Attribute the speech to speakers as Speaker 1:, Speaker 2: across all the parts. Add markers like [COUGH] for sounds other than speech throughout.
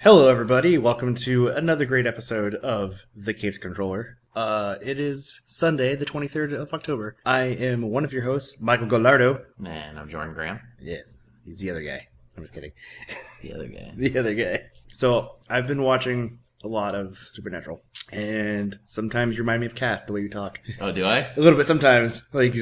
Speaker 1: Hello, everybody. Welcome to another great episode of The Capes Controller. Uh, it is Sunday, the 23rd of October. I am one of your hosts, Michael Gallardo.
Speaker 2: And I'm Jordan Graham,
Speaker 1: Yes, he's the other guy. I'm just kidding.
Speaker 2: the other guy. [LAUGHS]
Speaker 1: The other guy. So, I've been watching a lot of Supernatural, and sometimes you remind me of Cass, the way you talk.
Speaker 2: Oh, do I?
Speaker 1: A little bit sometimes. Like,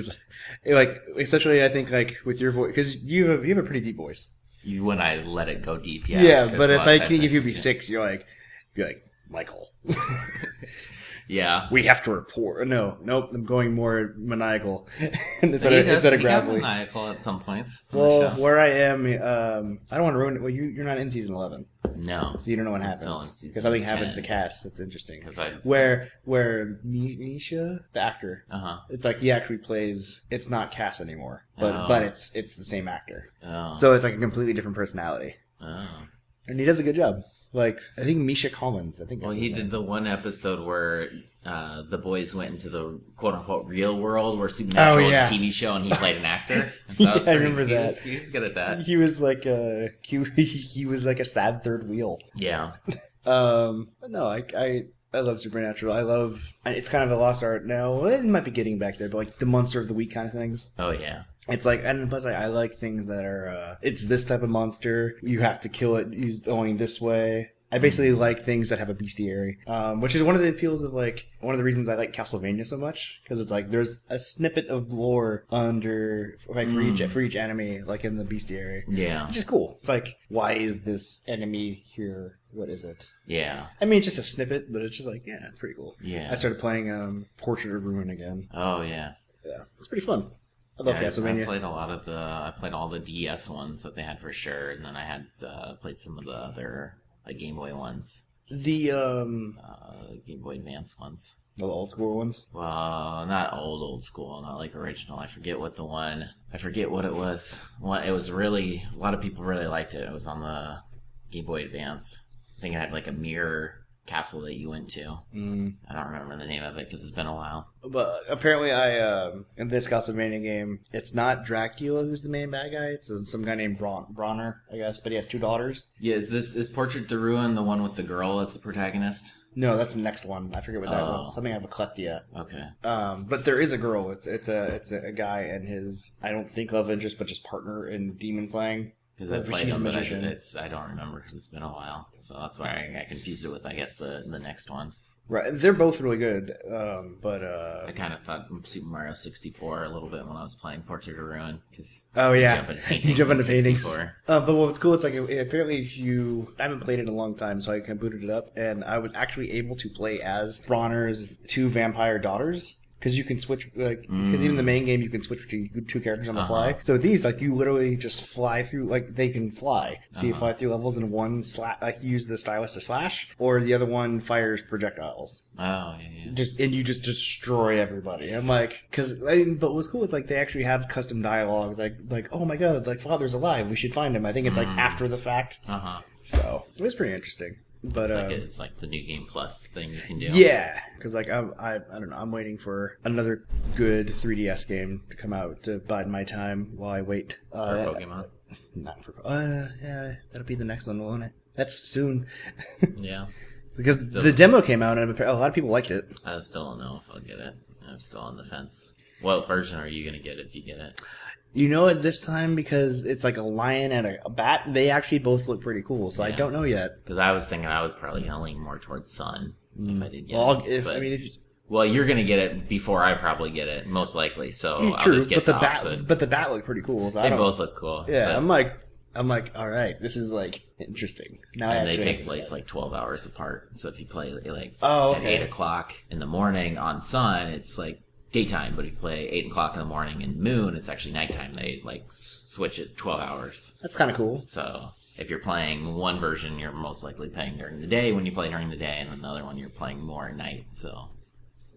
Speaker 1: like, especially I think, like, with your voice, because you have, you have a pretty deep voice.
Speaker 2: You when I let it go deep, yeah.
Speaker 1: Yeah, but if I think if you'd be six, you're like, be like, Michael. [LAUGHS]
Speaker 2: yeah.
Speaker 1: we have to report. No, nope. I'm going more maniacal [LAUGHS] instead of instead of gravelly.
Speaker 2: maniacal at some points.
Speaker 1: Well, where I am, um, I don't want to ruin it. Well, you, you're not in season eleven,
Speaker 2: no,
Speaker 1: so you don't know what
Speaker 2: I'm still in
Speaker 1: happens because something happens to Cass. That's interesting.
Speaker 2: because I.
Speaker 1: Where where Misha, the actor,
Speaker 2: Uh huh.
Speaker 1: it's like he actually plays. It's not Cass anymore, but
Speaker 2: Oh.
Speaker 1: but it's it's the same actor.
Speaker 2: Oh.
Speaker 1: So it's like a completely different personality,
Speaker 2: oh.
Speaker 1: and he does a good job. Like I think Misha Collins. I think.
Speaker 2: Well, he did
Speaker 1: name.
Speaker 2: the one episode where uh, the boys went into the quote unquote real world where Supernatural
Speaker 1: Oh, yeah.
Speaker 2: was a TV show and he [LAUGHS] played an actor. So
Speaker 1: Yeah, I remember
Speaker 2: he
Speaker 1: that.
Speaker 2: Was, he was good at that.
Speaker 1: He was like a [LAUGHS] he, he was like a sad third wheel.
Speaker 2: Yeah. [LAUGHS]
Speaker 1: Um, but no, I, I, I love Supernatural. I love. It's kind of a lost art now. It might be getting back there, but like the monster of the week kind of things.
Speaker 2: Oh yeah.
Speaker 1: It's like, and plus, I, I like things that are. uh It's this type of monster. You have to kill it use going this way. I basically like things that have a bestiary, um, which is one of the appeals of like one of the reasons I like Castlevania so much because it's like there's a snippet of lore under like for each for each enemy like in the bestiary,
Speaker 2: Yeah.
Speaker 1: which is cool. It's like why is this enemy here? What is it?
Speaker 2: Yeah.
Speaker 1: I mean, it's just a snippet, but it's just like, yeah, it's pretty cool.
Speaker 2: Yeah.
Speaker 1: I started playing um, Portrait of Ruin again.
Speaker 2: Oh yeah.
Speaker 1: Yeah, it's pretty fun. I love
Speaker 2: Yeah, I- I
Speaker 1: Castlevania.
Speaker 2: played a lot of the. I played all the DS ones that they had for sure, and then I had uh, played some of the other like Game Boy ones,
Speaker 1: the um,
Speaker 2: uh, Game Boy Advance ones.
Speaker 1: the old school ones.
Speaker 2: Well, not old old school, not like original. I forget what the one. I forget what it was. One, it was really a lot of people really liked it. It was on the Game Boy Advance. I think it had like a mirror castle that you went to.
Speaker 1: Mm.
Speaker 2: I don't remember the name of it because it's been a while.
Speaker 1: But apparently, I um, in this Castlevania game, it's not Dracula who's the main bad guy. It's uh, some guy named Bron- Brauner, I guess. But he has two daughters.
Speaker 2: Yeah, is this is Portrait de Ruin the one with the girl as the protagonist?
Speaker 1: No, that's the next one. I forget what that
Speaker 2: Oh.
Speaker 1: was. Something Order of Ecclesia.
Speaker 2: Okay.
Speaker 1: Um, but there is a girl. It's it's a it's a, guy and his I don't think love interest, but just partner in demon slaying.
Speaker 2: Because I played
Speaker 1: she's
Speaker 2: them, but I, it's I don't remember because it's been a while. So that's why I, I confused it with I guess the the next one.
Speaker 1: Right, they're both really good. Um, but uh,
Speaker 2: I kind of thought Super Mario 64 a little bit when I was playing Portrait of Ruin because
Speaker 1: Oh yeah,
Speaker 2: jump into
Speaker 1: you
Speaker 2: paintings
Speaker 1: jump into paintings.
Speaker 2: 64.
Speaker 1: Uh, but what's cool, it's like apparently if you I haven't played it in a long time, so I kind of booted it up, and I was actually able to play as Brauner's two vampire daughters. Because you can switch, like, because even the main game you can switch between two characters on the
Speaker 2: Uh-huh.
Speaker 1: fly. So with these, like, you literally just fly through, like, they can fly. So you
Speaker 2: Uh-huh.
Speaker 1: fly through levels, and one sla- like, you use the stylus to slash, or the other one fires projectiles
Speaker 2: Oh yeah, yeah.
Speaker 1: just and you just destroy everybody. I'm like, because I mean, but what's cool? is like they actually have custom dialogues, like like oh my god, like father's alive, we should find him. I think it's like after the fact,
Speaker 2: Uh huh.
Speaker 1: so it was pretty interesting. But
Speaker 2: It's
Speaker 1: uh,
Speaker 2: like it's like the new game plus thing you can do.
Speaker 1: yeah, because like I'm, I I don't know, I'm waiting for another good 3DS game to come out to bide my time while I wait.
Speaker 2: For
Speaker 1: Uh,
Speaker 2: Pokemon.
Speaker 1: not for uh yeah, that'll be the next one, won't it? That's soon. [LAUGHS]
Speaker 2: Yeah.
Speaker 1: because
Speaker 2: Still-
Speaker 1: the demo came out and a lot of people liked it.
Speaker 2: I still don't know if I'll get it. I'm still on the fence. What version are you gonna get if you get it?
Speaker 1: You know it this time because it's like a lion and a, a bat. They actually both look pretty cool, so I
Speaker 2: Yeah.
Speaker 1: don't know yet.
Speaker 2: Because I was thinking I was probably gonna lean more towards Sun if I did get.
Speaker 1: Well,
Speaker 2: it.
Speaker 1: if
Speaker 2: but-
Speaker 1: I mean, if
Speaker 2: well, you're gonna get it before I probably get it, most likely. So I'll
Speaker 1: true,
Speaker 2: just get
Speaker 1: but the
Speaker 2: the
Speaker 1: bat,
Speaker 2: opposite.
Speaker 1: but the bat looked pretty cool. So I
Speaker 2: They
Speaker 1: don't,
Speaker 2: both look cool.
Speaker 1: yeah,
Speaker 2: but-
Speaker 1: I'm like, I'm like, all right, this is like interesting. Now I
Speaker 2: and they
Speaker 1: actually
Speaker 2: take place like 12 hours apart. So if you play like
Speaker 1: Oh,
Speaker 2: at 8 o'clock in the morning on Sun, it's like daytime. But if you play 8 o'clock in the morning in Moon, it's actually nighttime. They like switch it 12 hours.
Speaker 1: That's kind of cool.
Speaker 2: So if you're playing one version, you're most likely playing during the day when you play during the day, and then the other one you're playing more at night. So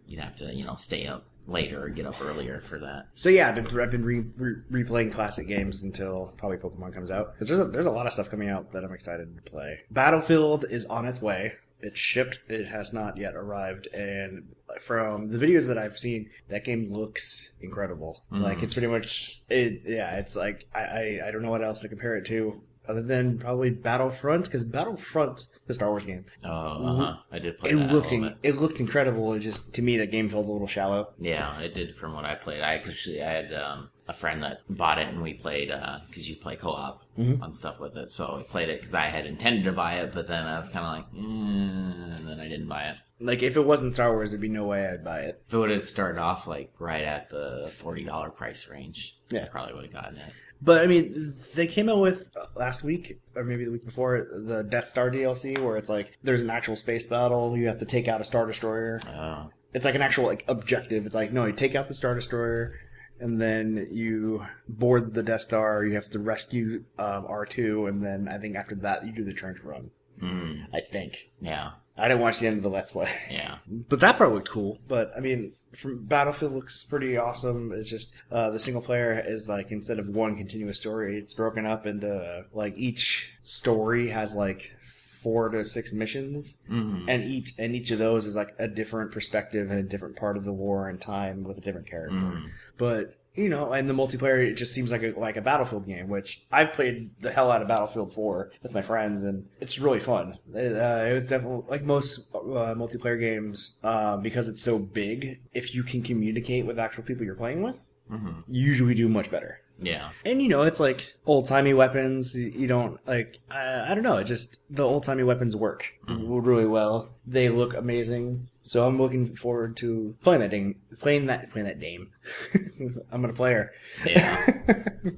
Speaker 2: you'd have to, you know, stay up later or get up earlier for that.
Speaker 1: So yeah, I've been I've been re, re, replaying classic games until probably Pokemon comes out because there's a, there's a lot of stuff coming out that I'm excited to play. Battlefield is on its way. It's shipped. It has not yet arrived, and from the videos that I've seen, that game looks incredible. Like it's pretty much it. Yeah, it's like I, I I don't know what else to compare it to. other than probably Battlefront, because Battlefront, the Star Wars game,
Speaker 2: Oh, uh-huh. I did play
Speaker 1: it looked in, it looked incredible. It just to me that game felt a little shallow.
Speaker 2: Yeah, it did from what I played. I actually I had um, a friend that bought it, and we played because you play co-op
Speaker 1: Mm-hmm.
Speaker 2: on stuff with it. So we played it because I had intended to buy it, but then I was kind of like, mm, and then I didn't buy it.
Speaker 1: Like if it wasn't Star Wars, there'd be no way I'd buy it.
Speaker 2: If it would have started off like right at the forty dollar price range,
Speaker 1: Yeah.
Speaker 2: I probably would have gotten it.
Speaker 1: But I mean, they came out with uh, last week or maybe the week before the Death Star DLC, where it's like there's an actual space battle. You have to take out a Star Destroyer.
Speaker 2: Oh,
Speaker 1: It's like an actual like objective. It's like no, you take out the Star Destroyer, and then you board the Death Star. You have to rescue um, R two, and then I think after that you do the trench run.
Speaker 2: mm,
Speaker 1: I think
Speaker 2: yeah,
Speaker 1: I didn't watch the end of the Let's Play.
Speaker 2: yeah, [LAUGHS]
Speaker 1: But that part looked cool. But I mean, from Battlefield looks pretty awesome. It's just uh, the single player is like instead of one continuous story, it's broken up into like each story has like four to six missions,
Speaker 2: mm,
Speaker 1: and each and each of those is like a different perspective and a different part of the war and time with a different character.
Speaker 2: mm,
Speaker 1: But you know, and the multiplayer it just seems like a like a Battlefield game, which I've played the hell out of Battlefield Four with my friends, and it's really fun. It, uh, it was definitely like most uh, multiplayer games uh, because it's so big. If you can communicate with actual people you're playing with,
Speaker 2: mm,
Speaker 1: you usually do much better.
Speaker 2: Yeah,
Speaker 1: And you know, it's like old timey weapons. You don't like. I, I don't know. It just the old timey weapons work really well. They look amazing. So I'm looking forward to playing that dame. Playing that playing that dame. [LAUGHS] I'm gonna play her.
Speaker 2: yeah. [LAUGHS]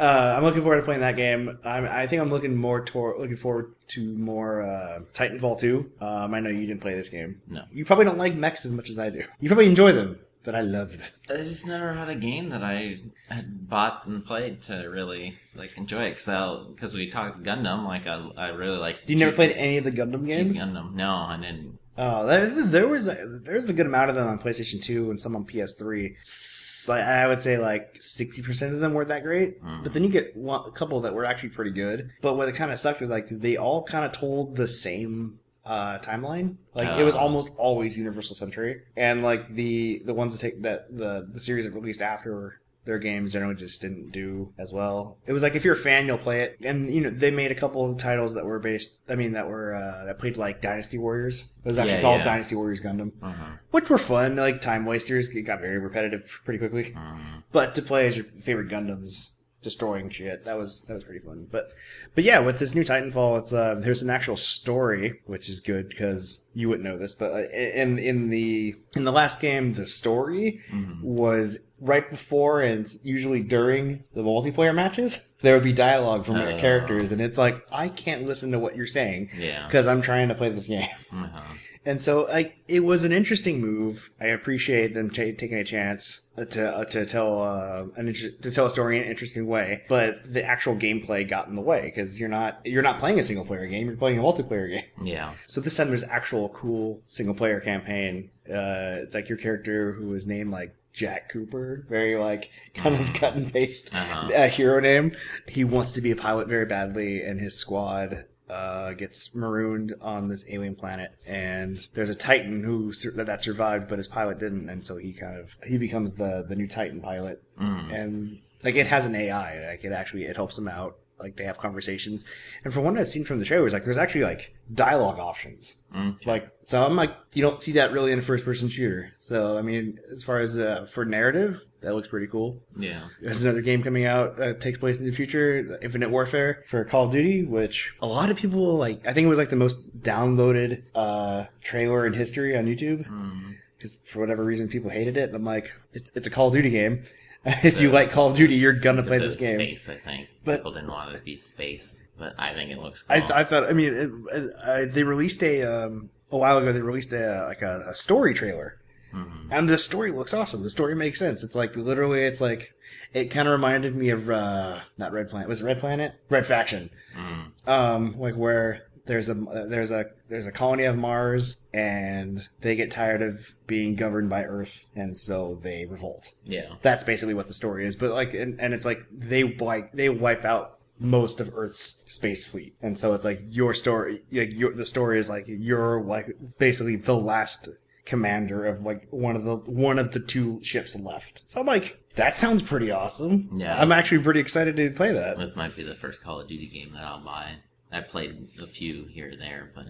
Speaker 1: Uh, I'm looking forward to playing that game. I'm, I think I'm looking more toward looking forward to more uh, Titanfall 2. Um, I know you didn't play this game.
Speaker 2: No.
Speaker 1: You probably don't like mechs as much as I do. You probably enjoy them, but I love them.
Speaker 2: I just never had a game that I had bought and played to really like enjoy it because because we talked Gundam like I, I really like.
Speaker 1: Do you never played any of the Gundam games?
Speaker 2: Gundam? No, I didn't.
Speaker 1: Oh, there, was a, there was a good amount of them on PlayStation 2 and some on PS3. S- like, I would say like 60% of them weren't that great, mm. but then you get one, a couple that were actually pretty good. But what it kind of sucked was like they all kind of told the same uh, timeline. Like it was
Speaker 2: Oh.
Speaker 1: almost always Universal Century, and like the the ones that take that the the series that released after their games generally just didn't do as well. It was like if you're a fan, you'll play it, and you know they made a couple of titles that were based. I mean, that were uh, that played like Dynasty Warriors. It was actually
Speaker 2: Yeah,
Speaker 1: called
Speaker 2: yeah.
Speaker 1: Dynasty Warriors Gundam,
Speaker 2: Uh-huh.
Speaker 1: which were fun, like time wasters. It got very repetitive pretty quickly,
Speaker 2: Uh-huh.
Speaker 1: but to play as your favorite Gundams. Destroying shit that was that was pretty fun, but but yeah, with this new Titanfall, it's uh there's an actual story, which is good because you wouldn't know this, but uh, in in the in the last game, the story was right before and usually during the multiplayer matches. There would be dialogue from your
Speaker 2: Oh.
Speaker 1: characters, and it's like I can't listen to what you're saying
Speaker 2: Yeah.
Speaker 1: because I'm trying to play this game.
Speaker 2: Uh-huh.
Speaker 1: And so, like, it was an interesting move. I appreciate them ta taking a chance to uh, to tell uh, an inter- to tell a story in an interesting way. But the actual gameplay got in the way because you're not you're not playing a single player game. You're playing a multiplayer game.
Speaker 2: Yeah.
Speaker 1: So this time there's actual cool single player campaign. Uh, it's like your character who is named like Jack Cooper, very like kind of cut and paste
Speaker 2: Uh-huh.
Speaker 1: uh, hero name. He wants to be a pilot very badly, and his squad uh, gets marooned on this alien planet. And there's a Titan who sur- that, that survived, but his pilot didn't, and so he kind of he becomes the the new Titan pilot.
Speaker 2: Mm.
Speaker 1: And like it has an AI, like it actually it helps him out. Like they have conversations, and from what I've seen from the trailers, like there's actually like dialogue options.
Speaker 2: Mm.
Speaker 1: Like, so I'm like, you don't see that really in a first person shooter. So, I mean, as far as uh, for narrative, that looks pretty cool.
Speaker 2: Yeah.
Speaker 1: There's another game coming out that takes place in the future, Infinite Warfare for Call of Duty, which a lot of people like. I think it was like the most downloaded uh, trailer in history on YouTube
Speaker 2: Mm.
Speaker 1: because for whatever reason people hated it. And I'm like, it's, it's a Call of Duty game. [LAUGHS] if you like Call of Duty, you're gonna play this game.
Speaker 2: Space, I think.
Speaker 1: But-
Speaker 2: People didn't want it to be space, but I think it looks cool.
Speaker 1: I, I thought. I mean, it, uh, they released a um, a while ago. They released a like a, a story trailer,
Speaker 2: Mhm.
Speaker 1: and the story looks awesome. The story makes sense. It's like literally, it's like it kind of reminded me of uh, not Red Planet. Was it Red Planet? Red Faction.
Speaker 2: Mm.
Speaker 1: Um, like where there's a there's a there's a colony of Mars, and they get tired of being governed by Earth, and so they revolt
Speaker 2: Yeah.
Speaker 1: that's basically what the story is. But like, and, and it's like they wipe they wipe out most of Earth's space fleet, and so it's like your story. Like your the story is like you're like basically the last commander of like one of the one of the two ships left. So I'm like, that sounds pretty awesome.
Speaker 2: Yeah.
Speaker 1: I'm actually pretty excited to play that.
Speaker 2: This might be the first Call of Duty game that I'll buy. I played a few here and there, but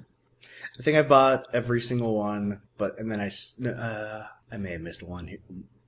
Speaker 1: I think I bought every single one, but and then I uh, I may have missed one here,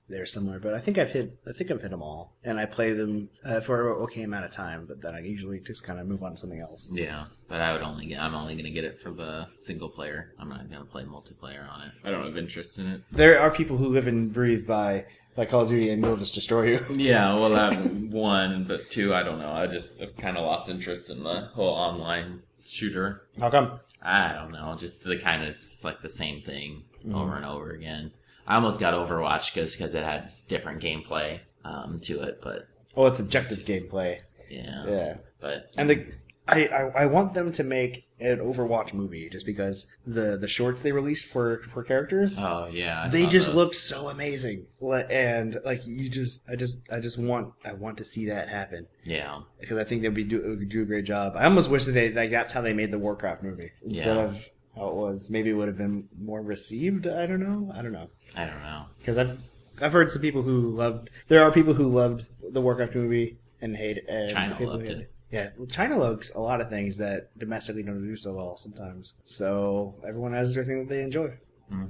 Speaker 1: there somewhere, but I think I've hit I think I've hit them all, and I play them uh, for a okay amount of time, but then I usually just kind of move on to something else.
Speaker 2: yeah. But I would only get. I'm only gonna get it for the single player. I'm not gonna play multiplayer on it. I don't have interest in it.
Speaker 1: There are people who live and breathe by by Call of Duty, and will just destroy you. [LAUGHS]
Speaker 2: Yeah, well, that [LAUGHS] one, but two, I don't know. I just have kind of lost interest in the whole online shooter.
Speaker 1: How come?
Speaker 2: I don't know, just the kind of it's like the same thing over and over again. I almost got Overwatch because because it had different gameplay um, to it, but
Speaker 1: Well, it's objective gameplay.
Speaker 2: yeah,
Speaker 1: Yeah,
Speaker 2: but
Speaker 1: and the I, I I want them to make an Overwatch movie just because the the shorts they released for for characters.
Speaker 2: oh yeah, I
Speaker 1: they just
Speaker 2: those.
Speaker 1: look so amazing and like you just i just i just want i want to see that happen
Speaker 2: yeah,
Speaker 1: because i think they'd be do, would do a great job i almost wish that they like that's how they made the warcraft movie instead
Speaker 2: Yeah.
Speaker 1: of how it was maybe it would have been more received i don't know i don't know
Speaker 2: I don't know.
Speaker 1: because i've i've heard some people who loved there are people who loved the warcraft movie and hate it and
Speaker 2: China loved
Speaker 1: hated
Speaker 2: it.
Speaker 1: Yeah, China loves a lot of things that domestically don't do so well sometimes. So everyone has their thing that they enjoy.
Speaker 2: hmm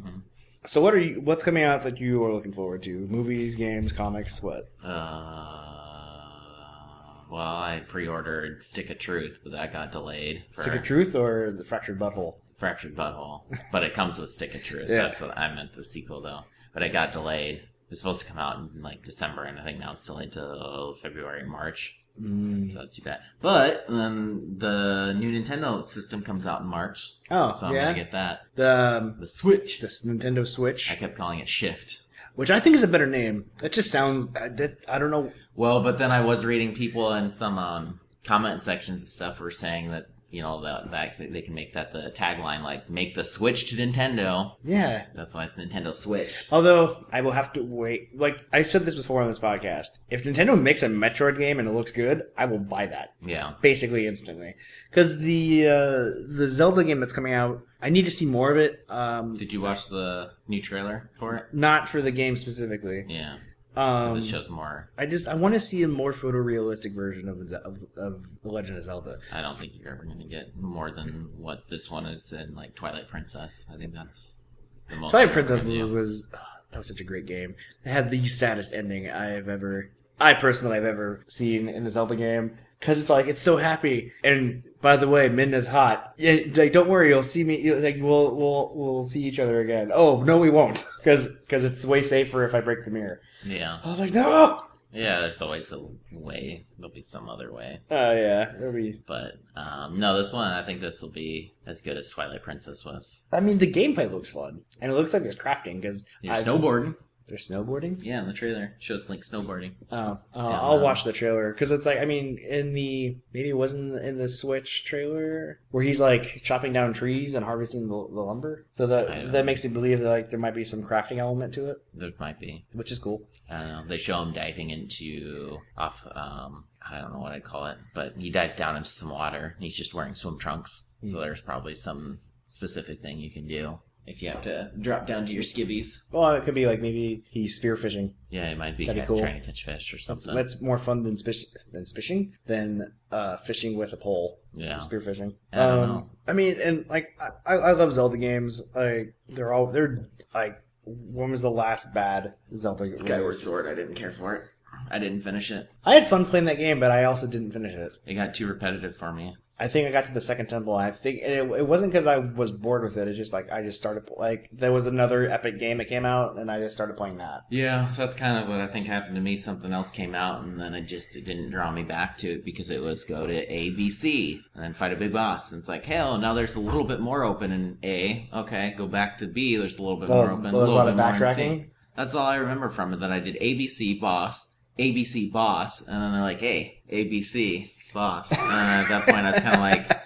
Speaker 1: So what are you? What's coming out that you are looking forward to? Movies, games, comics, what?
Speaker 2: Uh, well, I pre-ordered Stick of Truth, but that got delayed. For
Speaker 1: Stick of Truth or the Fractured But Whole?
Speaker 2: Fractured But Whole, but it comes with Stick of Truth.
Speaker 1: Yeah.
Speaker 2: That's what I meant the sequel though. But it got delayed. It was supposed to come out in like December, and I think now it's delayed to February, March.
Speaker 1: Mm.
Speaker 2: So that's too bad. But then the new Nintendo system comes out in March,
Speaker 1: Oh,
Speaker 2: so I'm
Speaker 1: yeah.
Speaker 2: gonna get that.
Speaker 1: The um,
Speaker 2: The Switch.
Speaker 1: this Nintendo Switch,
Speaker 2: I kept calling it Shift.
Speaker 1: which I think is a better name. That just sounds. That, I don't know.
Speaker 2: Well, but then I was reading people in some um, comment sections and stuff were saying that you know that, that they can make that the tagline like "Make the Switch to Nintendo."
Speaker 1: Yeah.
Speaker 2: That's why it's Nintendo Switch.
Speaker 1: Although I will have to wait. Like I've said this before on this podcast, if Nintendo makes a Metroid game and it looks good, I will buy that
Speaker 2: Yeah,
Speaker 1: basically instantly. Because the uh, the Zelda game that's coming out, I need to see more of it. Um,
Speaker 2: Did you watch the new trailer for it?
Speaker 1: not for the game specifically.
Speaker 2: Yeah,
Speaker 1: Um,
Speaker 2: it shows more.
Speaker 1: I just I want to see a more photorealistic version of of, of the Legend of Zelda.
Speaker 2: I don't think you're ever going to get more than what this one is in like Twilight Princess. I think that's the most.
Speaker 1: Twilight Princess was oh, that was such a great game. It had the saddest ending I've ever, I personally have ever seen in a Zelda game because it's like it's so happy. And by the way, Midna's hot. Yeah, like don't worry, you'll see me. You'll, like we'll we'll we'll see each other again. Oh no, we won't [LAUGHS] because because it's way safer if I break the mirror.
Speaker 2: Yeah,
Speaker 1: I was like no.
Speaker 2: yeah. There's always a way. There'll be some other way.
Speaker 1: Oh yeah, that'd be.
Speaker 2: But um, no, this one I think this will be as good as Twilight Princess was.
Speaker 1: I mean, the gameplay looks fun, and it looks like there's crafting because
Speaker 2: You're snowboarding.
Speaker 1: There's snowboarding.
Speaker 2: Yeah, in the trailer it shows Link snowboarding.
Speaker 1: Oh, uh,
Speaker 2: Yeah,
Speaker 1: I'll watch the trailer because it's like I mean, in the maybe it wasn't in the, in the Switch trailer where he's like chopping down trees and harvesting the, the lumber. So that that makes me believe that like there might be some crafting element to it,
Speaker 2: There might be.
Speaker 1: which is cool.
Speaker 2: I. They show him diving into off. Um, I don't know what I'd call it, but he dives down into some water. He's just wearing swim trunks, so
Speaker 1: Hmm.
Speaker 2: there's probably some specific thing you can do if you have to drop down to your skivvies.
Speaker 1: Well, it could be like maybe he's spearfishing.
Speaker 2: Yeah, it might be
Speaker 1: That'd be cool.
Speaker 2: trying to catch fish or something.
Speaker 1: That's more fun than fish than fishing than uh, fishing with a pole.
Speaker 2: Yeah.
Speaker 1: spearfishing.
Speaker 2: I don't
Speaker 1: um,
Speaker 2: know.
Speaker 1: I mean, and like I, I love Zelda games. Like they're all they're like. When was the last bad Zelda?
Speaker 2: Skyward
Speaker 1: release?
Speaker 2: Sword. I didn't care for it. I didn't finish it.
Speaker 1: I had fun playing that game, but I also didn't finish it.
Speaker 2: It got too repetitive for me.
Speaker 1: I think I got to the second temple. I think it, it wasn't because I was bored with it. It's just like I just started like there was another epic game that came out, and I just started playing that.
Speaker 2: Yeah, that's kind of what I think happened to me. Something else came out, and then it just it didn't draw me back to it because it was go to A, B, C, and then fight a big boss. And it's like, hell, now there's a little bit more open in A. Okay, go back to B. There's a little bit
Speaker 1: Well,
Speaker 2: more open.
Speaker 1: well, a
Speaker 2: little
Speaker 1: lot of
Speaker 2: bit
Speaker 1: backtracking?
Speaker 2: That's all I remember from it. That I did A, B, C, boss, A, B, C, boss, and then they're like, hey, A, B, C, boss. And at that point, I was kind of like.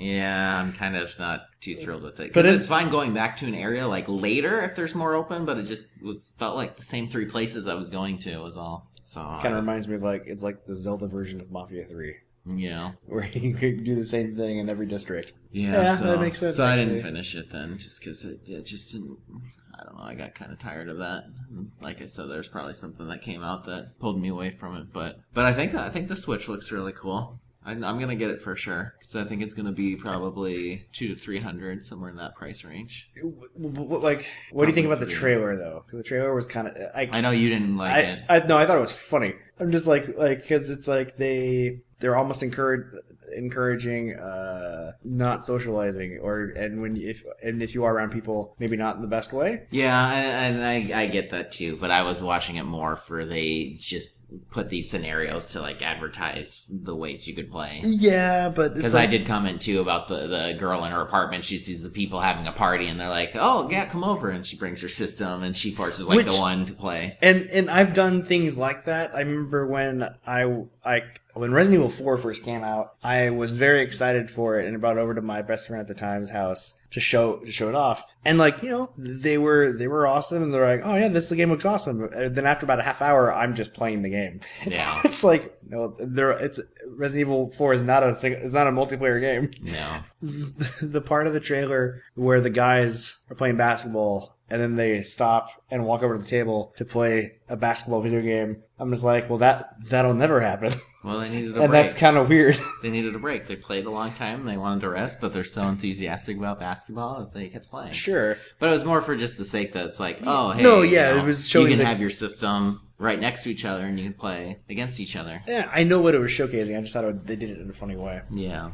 Speaker 2: Yeah, I'm kind of not too thrilled with it.
Speaker 1: But
Speaker 2: But
Speaker 1: it's-
Speaker 2: it's fine going back to an area like later if there's more open, but it just was felt like the same three places I was going to was all. So I
Speaker 1: Kind of reminds me of like it's like the Zelda version of Mafia Three,
Speaker 2: yeah,
Speaker 1: where [LAUGHS] you could do the same thing in every district.
Speaker 2: yeah.
Speaker 1: Yeah,
Speaker 2: so,
Speaker 1: that makes sense,
Speaker 2: So I didn't finish it then, just because it, it just didn't. I don't know. I got kind of tired of that. Like I said, there's probably something that came out that pulled me away from it. But but I think I think the Switch looks really cool. I, I'm gonna get it for sure because I think it's gonna be probably two to three hundred somewhere in that price range.
Speaker 1: W- w- Like, what do you think about the
Speaker 2: Probably
Speaker 1: trailer though? 'Cause the trailer was kind of uh, I,
Speaker 2: I know you didn't like
Speaker 1: I,
Speaker 2: it.
Speaker 1: I no, I thought it was funny. I'm just like like because it's like they they're almost encourage encouraging uh not socializing or and when if and if you are around people maybe not in the best way
Speaker 2: Yeah, and I, I, I get that too, but I was watching it more for they just put these scenarios to like advertise the ways you could play.
Speaker 1: yeah but
Speaker 2: Because I did comment too about the, the girl in her apartment. She sees the people having a party and they're like, oh, yeah, come over. And she brings her system and she forces like
Speaker 1: Which-
Speaker 2: the one to play.
Speaker 1: and and I've done things like that. I remember when I like when Resident Evil 4 first came out, I was very excited for it and I brought it over to my best friend at the time's house to show to show it off. And like, you know, they were they were awesome and they're like, "Oh yeah, this game looks awesome." And then after about a half hour, I'm just playing the game. [LAUGHS]
Speaker 2: Yeah.
Speaker 1: it's like no, there it's Resident Evil 4 is not a it's not a multiplayer game.
Speaker 2: No. [LAUGHS]
Speaker 1: the part of the trailer where the guys are playing basketball and then they stop and walk over to the table to play a basketball video game. I'm just like, well, that that'll never happen, [LAUGHS]
Speaker 2: Well, they needed a break.
Speaker 1: and
Speaker 2: break.
Speaker 1: that's kind of weird. [LAUGHS]
Speaker 2: they needed a break. They played a long time. They wanted to rest, but they're so enthusiastic about basketball that they kept playing.
Speaker 1: sure,
Speaker 2: But it was more for just the sake that it's like, oh, hey,
Speaker 1: No,
Speaker 2: you
Speaker 1: yeah,
Speaker 2: know,
Speaker 1: it was showing
Speaker 2: you can
Speaker 1: the-
Speaker 2: have your system right next to each other and you can play against each other.
Speaker 1: yeah, I know what it was showcasing. I just thought it, they did it in a funny way.
Speaker 2: Yeah.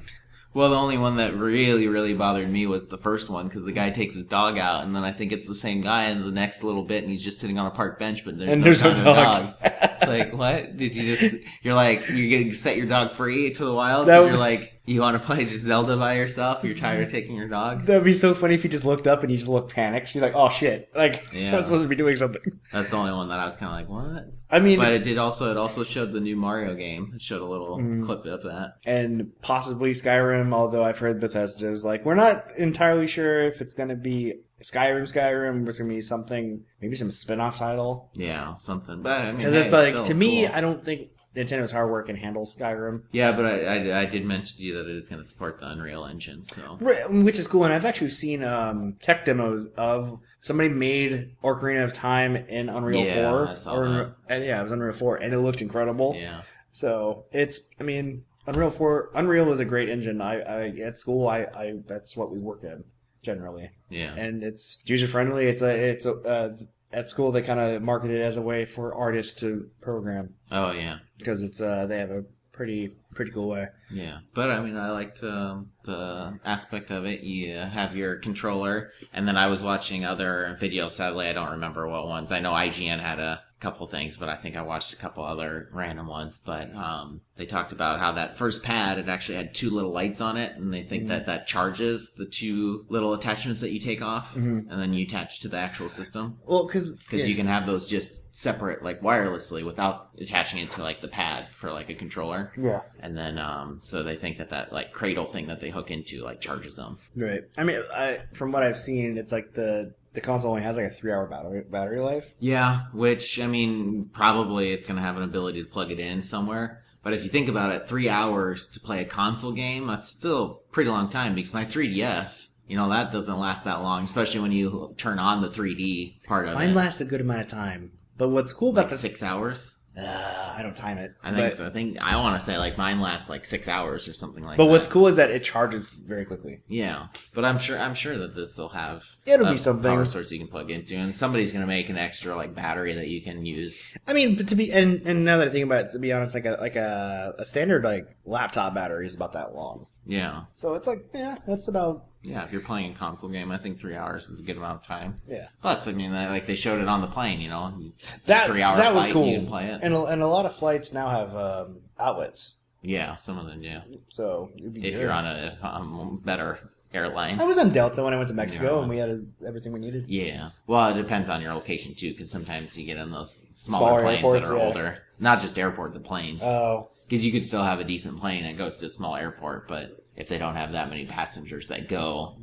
Speaker 2: Well, the only one that really, really bothered me was the first one because the guy takes his dog out, and then I think it's the same guy in the next little bit, and he's just sitting on a park bench, but there's
Speaker 1: And
Speaker 2: no
Speaker 1: there's no
Speaker 2: a
Speaker 1: dog.
Speaker 2: it's like, what? Did you just? You're like, you're gonna set your dog free to the wild?
Speaker 1: That
Speaker 2: you're like, you want to play just Zelda by yourself? You're tired of taking your dog?
Speaker 1: That'd be so funny if he just looked up and he just looked panicked. He's like, "Oh shit!" Like
Speaker 2: Yeah.
Speaker 1: I'm supposed to be doing something.
Speaker 2: That's the only one that I was kind of like, what?
Speaker 1: I mean,
Speaker 2: But it did also. It also showed the new Mario game. It showed a little
Speaker 1: Mm.
Speaker 2: clip of that.
Speaker 1: and possibly Skyrim. Although I've heard Bethesda is like, we're not entirely sure if it's going to be Skyrim. Skyrim. Going to be something, maybe some spin-off title.
Speaker 2: Yeah, something. But I mean,
Speaker 1: Because
Speaker 2: hey,
Speaker 1: it's like to me,
Speaker 2: cool.
Speaker 1: I don't think Nintendo's hard work can handle Skyrim,
Speaker 2: Yeah, but I, I, I did mention to you that it is going to support the Unreal Engine. So
Speaker 1: Right, which is cool. And I've actually seen um, tech demos of somebody made Ocarina of Time in Unreal
Speaker 2: Yeah,
Speaker 1: Four.
Speaker 2: I saw
Speaker 1: or, and yeah, it was Unreal Four, and it looked incredible.
Speaker 2: yeah,
Speaker 1: So it's, I mean, Unreal Four, Unreal is a great engine. I, I at school, I, I that's what we work in generally,
Speaker 2: yeah,
Speaker 1: and it's user friendly. It's a, it's a. Uh, at school, they kind of market it as a way for artists to program
Speaker 2: oh yeah,
Speaker 1: because it's uh, they have a pretty pretty cool way.
Speaker 2: yeah. But I mean, I liked um, the aspect of it. You have your controller, and then I was watching other videos. Sadly, I don't remember what ones. I know IGN had a couple things, but I think I watched a couple other random ones. But um, they talked about how that first pad it actually had two little lights on it, and they think that that charges the two little attachments that you take off, and then you attach to the actual system.
Speaker 1: Well, because
Speaker 2: because you can have those just separate like wirelessly without attaching it to like the pad for like a controller
Speaker 1: yeah.
Speaker 2: and then um so they think that that like cradle thing that they hook into like charges them
Speaker 1: Right. I mean, I, from what I've seen, it's like the the console only has like a three hour battery battery life.
Speaker 2: yeah which i mean probably it's going to have an ability to plug it in somewhere but if you think about it three hours to play a console game that's still pretty long time because my 3ds you know that doesn't last that long especially when you turn on the 3d part of
Speaker 1: Mine
Speaker 2: it Mine
Speaker 1: lasts a good amount of time. But what's cool about
Speaker 2: like
Speaker 1: the
Speaker 2: six hours
Speaker 1: uh, I don't time it.
Speaker 2: i think
Speaker 1: but,
Speaker 2: so. i think i want to say like mine lasts like six hours or something like
Speaker 1: But
Speaker 2: that But
Speaker 1: what's cool is that it charges very quickly.
Speaker 2: Yeah, but I'm sure I'm sure that this will have
Speaker 1: It'll
Speaker 2: a
Speaker 1: be something.
Speaker 2: power source you can plug into, and somebody's gonna make an extra like battery that you can use.
Speaker 1: I mean, but to be and and now that I think about it, to be honest, like a like a, a standard like laptop battery is about that long.
Speaker 2: Yeah,
Speaker 1: So it's like yeah, that's about
Speaker 2: yeah. If you're playing a console game, I think three hours is a good amount of time.
Speaker 1: yeah.
Speaker 2: Plus, I mean, like they showed it on the plane. You know,
Speaker 1: That
Speaker 2: three hour
Speaker 1: that was cool.
Speaker 2: You can play it.
Speaker 1: And a, and a lot of flights now have um, outlets,
Speaker 2: yeah, some of them do.
Speaker 1: so
Speaker 2: If
Speaker 1: good.
Speaker 2: you're on a um, better airline.
Speaker 1: I was on Delta when I went to Mexico,
Speaker 2: Yeah.
Speaker 1: and we had a, everything we needed.
Speaker 2: Yeah. Well, it depends on your location too, because sometimes you get in those
Speaker 1: Smaller
Speaker 2: smaller planes
Speaker 1: airports,
Speaker 2: that are
Speaker 1: yeah.
Speaker 2: older. Not just airport, the planes.
Speaker 1: Oh,
Speaker 2: Because you could still have a decent plane that goes to a small airport, but if they don't have that many passengers that go,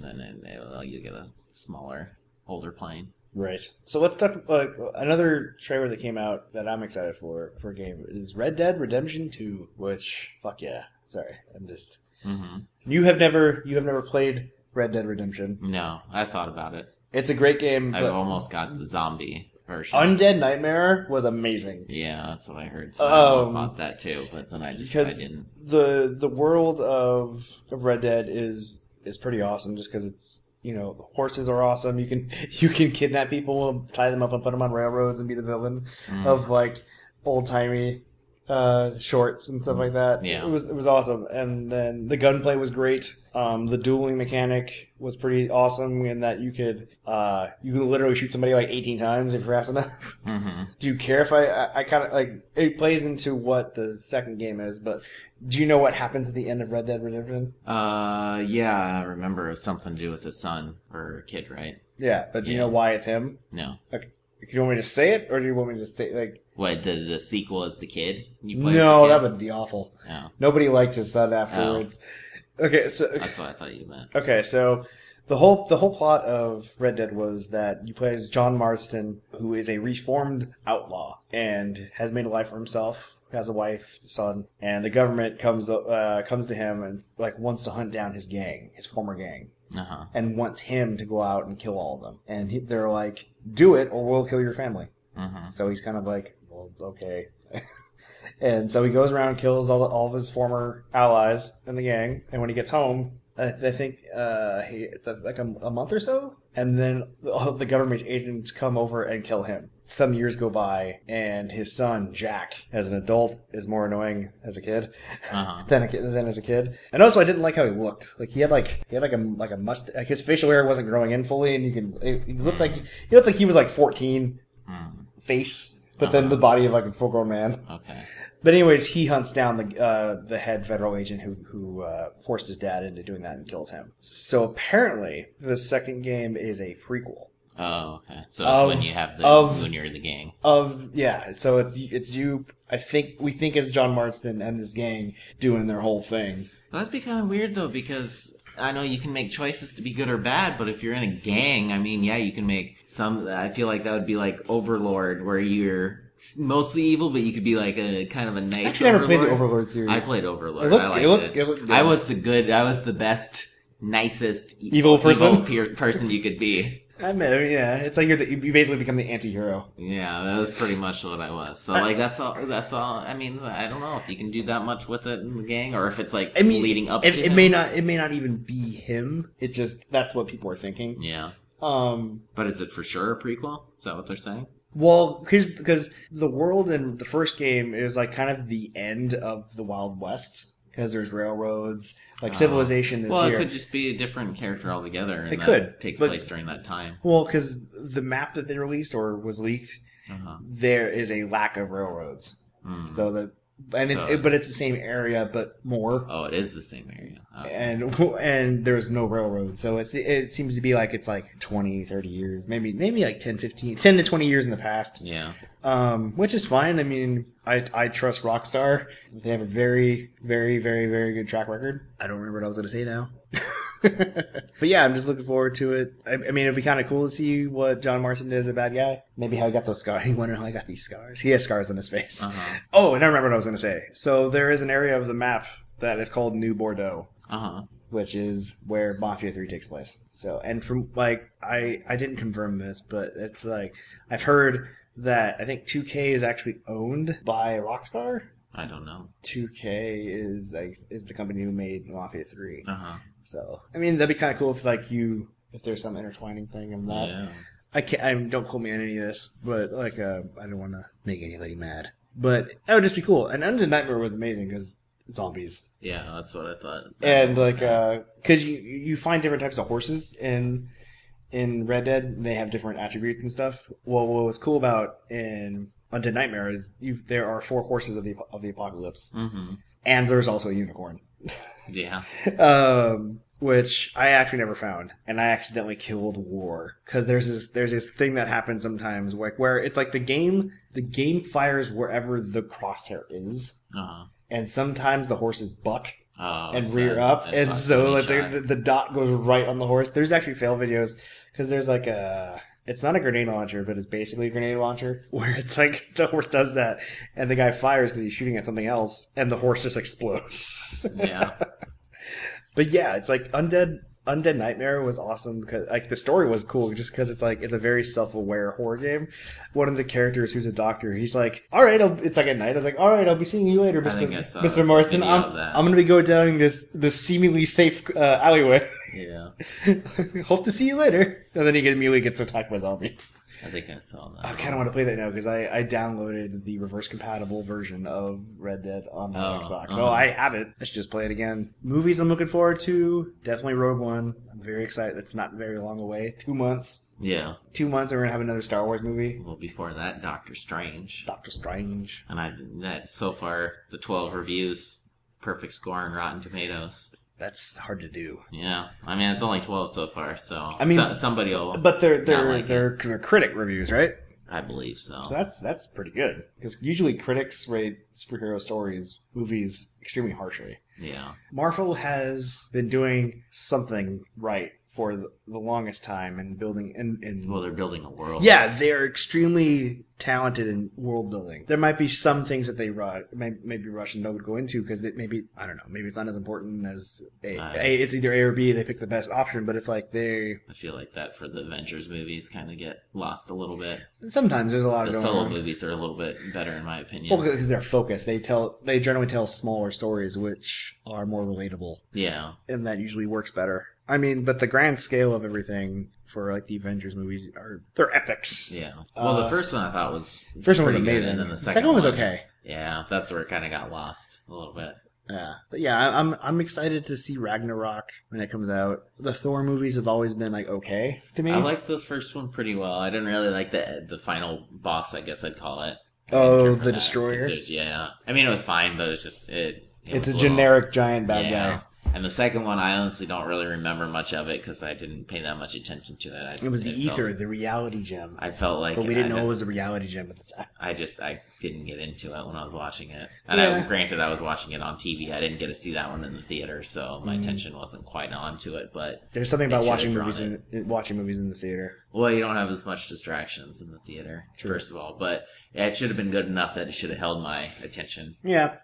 Speaker 2: then you get a smaller, older plane.
Speaker 1: right. So let's talk. Uh, another trailer that came out that I'm excited for for a game is Red Dead Redemption Two. Which fuck yeah. Sorry, I'm just.
Speaker 2: hmm
Speaker 1: You have never you have never played Red Dead Redemption.
Speaker 2: No, I thought about it.
Speaker 1: It's a great game.
Speaker 2: I've almost got the zombie version.
Speaker 1: Undead Nightmare was amazing.
Speaker 2: yeah, that's what I heard. So I almost
Speaker 1: Um,
Speaker 2: bought that too, but then I just
Speaker 1: because
Speaker 2: I didn't.
Speaker 1: the the world of of Red Dead is is pretty awesome just because it's you know the horses are awesome. You can [LAUGHS] you can kidnap people, tie them up, and put them on railroads and be the villain
Speaker 2: Mm.
Speaker 1: of like old timey uh, shorts and stuff like that.
Speaker 2: Yeah.
Speaker 1: it was it was awesome. And then the gunplay was great. Um, the dueling mechanic was pretty awesome in that you could uh, you could literally shoot somebody like eighteen times if you're fast enough.
Speaker 2: hmm [LAUGHS]
Speaker 1: Do you care if I, I, I kind of like it plays into what the second game is, but do you know what happens at the end of Red Dead Redemption?
Speaker 2: Uh, yeah, I remember it was something to do with his son or a kid, right?
Speaker 1: Yeah, but do you know why it's him?
Speaker 2: No.
Speaker 1: Okay. Do you want me to say it, or do you want me to say like?
Speaker 2: What the the sequel is the kid? You play
Speaker 1: No,
Speaker 2: the
Speaker 1: that would be awful.
Speaker 2: No,
Speaker 1: Nobody liked his son afterwards. Okay, so
Speaker 2: that's what I thought you meant.
Speaker 1: okay, so the whole the whole plot of Red Dead was that you play as John Marston, who is a reformed outlaw and has made a life for himself, has a wife, son, and the government comes uh, comes to him and like wants to hunt down his gang, his former gang,
Speaker 2: Uh huh.
Speaker 1: and wants him to go out and kill all of them. And he, they're like, "Do it, or we'll kill your family."
Speaker 2: hmm
Speaker 1: So he's kind of like, well, okay. And so he goes around and kills all, the, all of his former allies in the gang. And when he gets home, I, I think uh, he, it's a, like a, a month or so. And then all the government agents come over and kill him. Some years go by, and his son Jack, as an adult, is more annoying as a kid
Speaker 2: Uh huh. [LAUGHS]
Speaker 1: than a than as a kid. And also, I didn't like how he looked. Like he had like he had like a like a must like his facial hair wasn't growing in fully, and you can he looked like he looked like he was like fourteen
Speaker 2: Mm.
Speaker 1: face, but then the body of like a full grown man.
Speaker 2: Okay.
Speaker 1: But anyways, he hunts down the uh, the head federal agent who who uh, forced his dad into doing that and kills him. So apparently, the second game is a prequel
Speaker 2: Oh, okay. So
Speaker 1: Of-
Speaker 2: when you have the
Speaker 1: of-
Speaker 2: when you're the gang.
Speaker 1: of yeah. So it's it's you. I think we think as John Marston and his gang doing their whole thing.
Speaker 2: Well, that'd be kind of weird though, because I know you can make choices to be good or bad, but if you're in a gang, I mean, yeah, you can make some. I feel like that would be like Overlord, where you're mostly evil, but you could be like a kind of a nice.
Speaker 1: I actually never played the
Speaker 2: Overlord.
Speaker 1: Series.
Speaker 2: I played Overlord.
Speaker 1: It looked-
Speaker 2: I
Speaker 1: it
Speaker 2: liked it.
Speaker 1: looked- it looked.
Speaker 2: I was the good. I was the best, nicest
Speaker 1: Evil person? [LAUGHS]
Speaker 2: pe- person you could be.
Speaker 1: I mean, yeah, it's like you're the, you basically become the anti-hero.
Speaker 2: Yeah, that was pretty much what I was. So like that's all. That's all. I mean, I don't know if you can do that much with it in the gang, or if it's like
Speaker 1: I mean,
Speaker 2: leading up
Speaker 1: it,
Speaker 2: to
Speaker 1: it
Speaker 2: him.
Speaker 1: may not it may not even be him. It just that's what people are thinking.
Speaker 2: Yeah,
Speaker 1: Um,
Speaker 2: but is it for sure a prequel? Is that what they're saying?
Speaker 1: Well, because because the world in the first game is like kind of the end of the Wild West because there's railroads, like
Speaker 2: Oh.
Speaker 1: civilization is
Speaker 2: Well,
Speaker 1: here.
Speaker 2: it could just be a different character altogether. And
Speaker 1: It
Speaker 2: that
Speaker 1: could,
Speaker 2: takes
Speaker 1: but-
Speaker 2: place during that time.
Speaker 1: well, because the map that they released or was leaked,
Speaker 2: Uh-huh.
Speaker 1: there is a lack of railroads.
Speaker 2: Hmm.
Speaker 1: So that and it,
Speaker 2: So-
Speaker 1: it- but it's the same area, but more.
Speaker 2: Oh, it is the same area. Oh.
Speaker 1: and [LAUGHS] and there's no railroad so it's it seems to be like it's like 20 30 years maybe maybe like 10 15 10 to 20 years in the past
Speaker 2: Yeah.
Speaker 1: um which is fine i mean i i trust rockstar they have a very very very very good track record i don't remember what i was going to say now [LAUGHS] [LAUGHS] but yeah i'm just looking forward to it i, I mean it'd be kind of cool to see what john marston did as a bad guy maybe how he got those scars [LAUGHS] he wondered how he got these scars he has scars on his face
Speaker 2: Uh-huh.
Speaker 1: oh and i remember what i was going to say so there is an area of the map that is called new bordeaux
Speaker 2: Uh huh.
Speaker 1: which is where Mafia 3 takes place. So, and from like I I didn't confirm this, but it's like I've heard that I think 2K is actually owned by Rockstar.
Speaker 2: I don't know.
Speaker 1: 2K is like is the company who made Mafia 3.
Speaker 2: Uh huh.
Speaker 1: So, I mean, that'd be kind of cool if like you if there's some intertwining thing in that.
Speaker 2: Yeah.
Speaker 1: I can't. I don't quote me on any of this, but like, uh, I don't want to make anybody mad. But that would just be cool. And Undead Nightmare was amazing because zombies
Speaker 2: Yeah, that's what I thought.
Speaker 1: and like because you you find different types of horses in in Red Dead. and They have different attributes and stuff. Well, what was cool about in Undead Nightmare is you there are four horses of the of the apocalypse,
Speaker 2: Mm-hmm.
Speaker 1: and there's also a unicorn,
Speaker 2: Yeah.
Speaker 1: um, which I actually never found, and I accidentally killed War because there's this there's this thing that happens sometimes where where it's like the game the game fires wherever the crosshair is.
Speaker 2: Uh huh.
Speaker 1: And sometimes the horses buck
Speaker 2: Oh,
Speaker 1: and
Speaker 2: so
Speaker 1: rear up, and so like the, the, the dot goes right on the horse. There's actually fail videos because there's like a. It's not a grenade launcher, but it's basically a grenade launcher [LAUGHS] where it's like [LAUGHS] the horse does that, and the guy fires because he's shooting at something else, and the horse just explodes. [LAUGHS]
Speaker 2: yeah.
Speaker 1: but yeah, it's like undead. Undead Nightmare was awesome because like the story was cool just because it's like it's a very self-aware horror game. One of the characters who's a doctor, he's like, "All right, I'll, it's like at night." I was like, "All right, I'll be seeing you later, Mister Mister
Speaker 2: Marston.
Speaker 1: I'm. I'm gonna be going down this this seemingly safe uh, alleyway.
Speaker 2: Yeah, [LAUGHS]
Speaker 1: Hope to see you later." And then he immediately gets attacked by zombies.
Speaker 2: I think I saw that.
Speaker 1: I kind of want to play that now because I, I downloaded the reverse compatible version of Red Dead on my
Speaker 2: Oh,
Speaker 1: Xbox,
Speaker 2: uh-huh.
Speaker 1: so I have it. I should just play it again. Movies I'm looking forward to definitely Rogue One. I'm very excited. It's not very long away. Two months.
Speaker 2: Yeah.
Speaker 1: Two months, and we're gonna have another Star Wars movie.
Speaker 2: Well, before that, Doctor Strange,
Speaker 1: Doctor Strange.
Speaker 2: and I've that so far the twelve reviews, perfect score on Rotten Tomatoes.
Speaker 1: That's hard to do.
Speaker 2: Yeah, I mean it's only twelve so far, so
Speaker 1: I mean-
Speaker 2: so- somebody will.
Speaker 1: But they're they're
Speaker 2: like
Speaker 1: they're, they're critic reviews, right?
Speaker 2: I believe so.
Speaker 1: So that's that's pretty good because usually critics rate superhero stories, movies extremely harshly.
Speaker 2: Yeah,
Speaker 1: Marvel has been doing something right for the, the longest time and building and, and
Speaker 2: well, they're building a world.
Speaker 1: yeah, they're extremely talented in world building. There might be some things that they ru- may, maybe rush and don't go into because maybe I don't know, maybe it's not as important as a,
Speaker 2: Uh,
Speaker 1: a. It's either A or B. They pick the best option, but it's like they
Speaker 2: I feel like that for the Avengers movies kind of get lost a little bit.
Speaker 1: sometimes there's a lot
Speaker 2: The
Speaker 1: of
Speaker 2: solo
Speaker 1: on.
Speaker 2: movies are a little bit better in my opinion.
Speaker 1: Well, because they're focused. They tell they generally tell smaller stories, which are more relatable.
Speaker 2: Yeah,
Speaker 1: and that usually works better. I mean, but the grand scale of everything for like the Avengers movies are they're epics.
Speaker 2: yeah. Well,
Speaker 1: Uh,
Speaker 2: the first one I thought was
Speaker 1: First one was
Speaker 2: pretty good,
Speaker 1: amazing,
Speaker 2: and then the second,
Speaker 1: second one was okay.
Speaker 2: Yeah, that's where it kind of got lost a little bit.
Speaker 1: Yeah, but yeah, I- I'm I'm excited to see Ragnarok when it comes out. The Thor movies have always been like okay to me.
Speaker 2: I like the first one pretty well. I didn't really like the the final boss. I guess I'd call it. I
Speaker 1: Oh,
Speaker 2: care for
Speaker 1: the
Speaker 2: that,
Speaker 1: Destroyer?
Speaker 2: Yeah, I mean it was fine, but it's just it. it
Speaker 1: it's a
Speaker 2: was little-
Speaker 1: generic giant bad
Speaker 2: yeah.
Speaker 1: guy.
Speaker 2: And the second one, I honestly don't really remember much of it because I didn't pay that much attention to it. I,
Speaker 1: It was the ether,
Speaker 2: felt-
Speaker 1: the reality gem.
Speaker 2: I felt like
Speaker 1: but we didn't
Speaker 2: I,
Speaker 1: know it was the reality gem at the time.
Speaker 2: I just I didn't get into it when I was watching it. And
Speaker 1: Yeah.
Speaker 2: I, granted, I was watching it on TV. I didn't get to see that one in the theater, so my
Speaker 1: Mm.
Speaker 2: attention wasn't quite on to it. But
Speaker 1: There's something about watching movies in, in watching movies in the theater.
Speaker 2: well, you don't have as much distractions in the theater,
Speaker 1: True.
Speaker 2: first of all. But it should have been good enough that it should have held my attention.
Speaker 1: Yeah,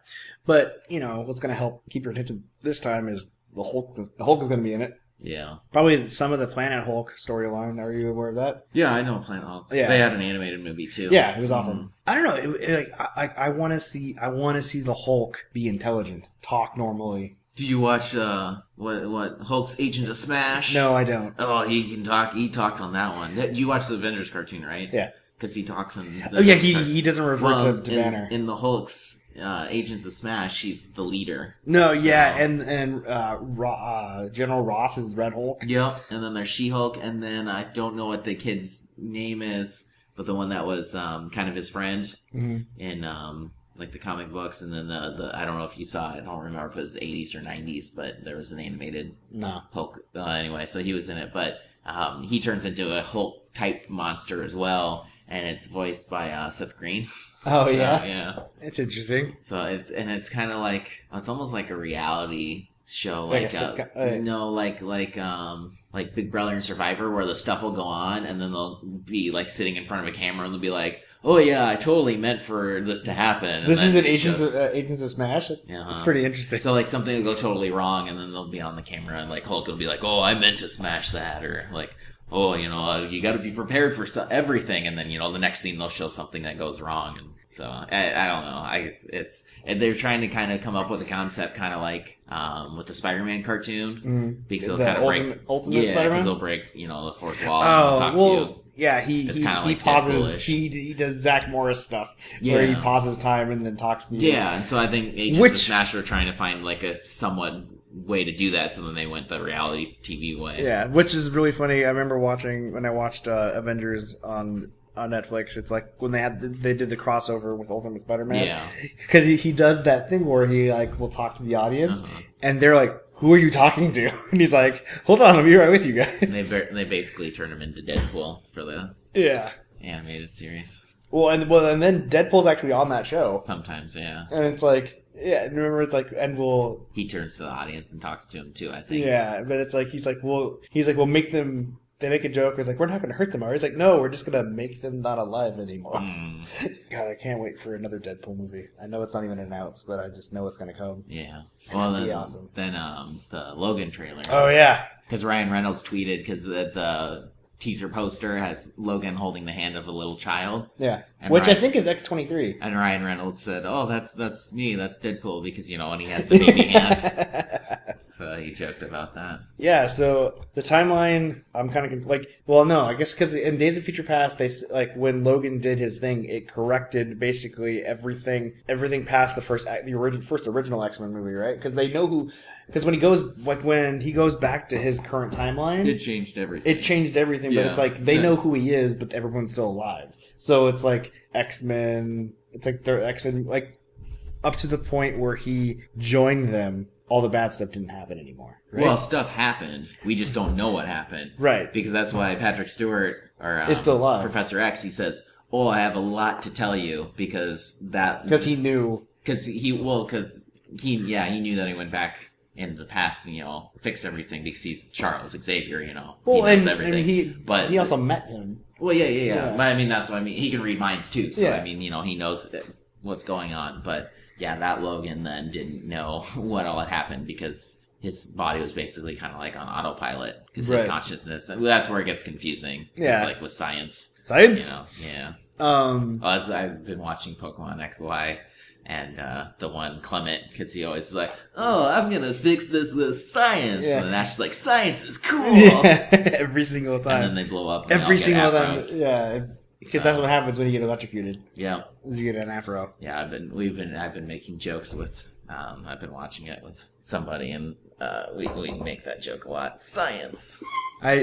Speaker 1: but you know what's going to help keep your attention this time is the Hulk. The Hulk is going to be in it.
Speaker 2: Yeah,
Speaker 1: Probably some of the Planet Hulk storyline. Are you aware of that?
Speaker 2: yeah, I know Planet Hulk.
Speaker 1: Yeah.
Speaker 2: they had an animated movie too.
Speaker 1: Yeah, it was awesome.
Speaker 2: Mhm.
Speaker 1: I don't know. It, it, like I, I, I want to see. I want to see the Hulk be intelligent, talk normally.
Speaker 2: Do you watch uh what what Hulk's Agent of Smash?
Speaker 1: No, I don't.
Speaker 2: Oh, he can talk. He talked on that one. You watch the Avengers cartoon, right?
Speaker 1: Yeah.
Speaker 2: Because he talks in. The
Speaker 1: Oh yeah, he [LAUGHS] he doesn't refer
Speaker 2: Well,
Speaker 1: to, to
Speaker 2: in,
Speaker 1: Banner.
Speaker 2: in the Hulk's uh, Agents of Smash, she's the leader.
Speaker 1: no, yeah, and and uh, Ro- uh, General Ross is Red Hulk.
Speaker 2: Yep. And then there's She Hulk, and then I don't know what the kid's name is, but the one that was um, kind of his friend
Speaker 1: Mhm.
Speaker 2: in um, like the comic books, and then the, the I don't know if you saw it. I don't remember if it was 80s or 90s, but there was an animated
Speaker 1: No.
Speaker 2: Hulk. Uh, anyway, so he was in it, but um, he turns into a Hulk type monster as well, and it's voiced by uh, Seth Green. [LAUGHS]
Speaker 1: Oh
Speaker 2: So,
Speaker 1: yeah,
Speaker 2: yeah.
Speaker 1: it's interesting.
Speaker 2: So it's and it's kind of like it's almost like a reality show,
Speaker 1: Like a
Speaker 2: like, uh,
Speaker 1: sitcom- uh,
Speaker 2: no, like like um like Big Brother and Survivor, where the stuff will go on, and then they'll be like sitting in front of a camera, and they'll be like, "Oh yeah, I totally meant for this to happen." And
Speaker 1: This is an Agents
Speaker 2: shows-
Speaker 1: of, uh, Agents of Smash. It's,
Speaker 2: Yeah.
Speaker 1: it's pretty interesting.
Speaker 2: so like something will go totally wrong, and then they'll be on the camera, and like Hulk will be like, "Oh, I meant to smash that," or like, "Oh, you know, uh, you got to be prepared for so- everything," and then you know the next scene they'll show something that goes wrong, and so I, I don't know. I it's and they're trying to kind of come up with a concept, kind of like um, with the Spider-Man cartoon,
Speaker 1: Mhm.
Speaker 2: because they'll
Speaker 1: The
Speaker 2: kind of break,
Speaker 1: Ultimate-
Speaker 2: yeah,
Speaker 1: Spider-Man?
Speaker 2: because they'll break you know the fourth wall.
Speaker 1: Oh
Speaker 2: talk to you.
Speaker 1: well, yeah. He
Speaker 2: It's
Speaker 1: he, he
Speaker 2: like
Speaker 1: pauses. He he does Zach Morris stuff where he pauses time and then talks to you.
Speaker 2: Yeah, and so I think Agents
Speaker 1: Which-
Speaker 2: of Smash were trying to find like a somewhat way to do that, so then they went the reality TV way.
Speaker 1: Yeah, which is really funny. I remember watching when I watched uh, Avengers on on Netflix. It's like when they had the, they did the crossover with Ultimate Spider-Man.
Speaker 2: Yeah.
Speaker 1: because he, he does that thing where he like will talk to the audience,
Speaker 2: Uh-huh.
Speaker 1: and they're like, "Who are you talking to?" [LAUGHS] And he's like, "Hold on, I'll be right with you guys."
Speaker 2: And they ba- they basically turn him into Deadpool for the
Speaker 1: yeah.
Speaker 2: animated series.
Speaker 1: Well, and well, and then Deadpool's actually on that show,
Speaker 2: Sometimes, yeah,
Speaker 1: and it's like, yeah. and Remember, it's like, and we'll
Speaker 2: he turns to the audience and talks to him too. I think.
Speaker 1: Yeah, but it's like he's like, well, he's like, we'll make them they make a joke. He's like we're not going to hurt them. Are he's like, no, we're just going to make them not alive anymore.
Speaker 2: Mm, [LAUGHS]
Speaker 1: God, I can't wait for another Deadpool movie. I know it's not even announced, but I just know it's going to come.
Speaker 2: yeah.
Speaker 1: It's
Speaker 2: Well, then,
Speaker 1: be awesome.
Speaker 2: then um, the Logan trailer.
Speaker 1: Oh yeah,
Speaker 2: Because Ryan Reynolds tweeted because the, the teaser poster has Logan holding the hand of a little child,
Speaker 1: yeah.
Speaker 2: And
Speaker 1: Which I think is X twenty three.
Speaker 2: and Ryan Reynolds said, "Oh, that's that's me. That's Deadpool." Because you know when he has the baby [LAUGHS] hand, so he joked about that.
Speaker 1: Yeah, so the timeline, I'm kind of like, well, no, I guess because in Days of Future Past, they like when Logan did his thing, it corrected basically everything, everything past the first, act- the original, first original X Men movie, right? Because they know who, because when he goes, like when he goes back to his current timeline,
Speaker 2: It changed everything.
Speaker 1: it changed everything. But
Speaker 2: Yeah.
Speaker 1: it's like they
Speaker 2: Yeah.
Speaker 1: know who he is, but everyone's still alive. So it's like X Men. It's like they're X Men, like up to the point where he joined them. All the bad stuff didn't happen anymore. Right?
Speaker 2: Well, stuff happened. We just don't know what happened.
Speaker 1: right.
Speaker 2: Because that's why Patrick Stewart or um,
Speaker 1: Is still alive.
Speaker 2: Professor X. He says, "Oh, I have a lot to tell you because that
Speaker 1: because he knew
Speaker 2: because he well because he yeah he knew that he went back in the past and you know fix everything because he's Charles Xavier. You know,
Speaker 1: well
Speaker 2: he knows
Speaker 1: and,
Speaker 2: everything.
Speaker 1: and he
Speaker 2: but
Speaker 1: he also met him
Speaker 2: Well, yeah, yeah, yeah,
Speaker 1: Yeah.
Speaker 2: But I mean, that's what I mean. He can read minds too. So
Speaker 1: Yeah.
Speaker 2: I mean, you know, he knows what's going on. But yeah, that Logan then didn't know [LAUGHS] what all had happened because his body was basically kind of like on autopilot because his consciousness. That's where it gets confusing.
Speaker 1: Yeah.
Speaker 2: It's like with science. You
Speaker 1: science
Speaker 2: know, yeah.
Speaker 1: um
Speaker 2: Well, I've been watching Pokemon XY. And uh, the one Clemont, because he always is like, "Oh, I'm gonna fix this with science,"
Speaker 1: Yeah.
Speaker 2: and Ash is like, "Science is cool." [LAUGHS]
Speaker 1: yeah, every single time,
Speaker 2: And then they blow up. and they all
Speaker 1: every single time yeah because
Speaker 2: So-
Speaker 1: that's what happens when you get electrocuted
Speaker 2: yeah.
Speaker 1: is you get an afro
Speaker 2: Yeah, I've been we've been I've been making jokes with um I've been watching it with somebody and uh we we make that joke a lot. Science.
Speaker 1: I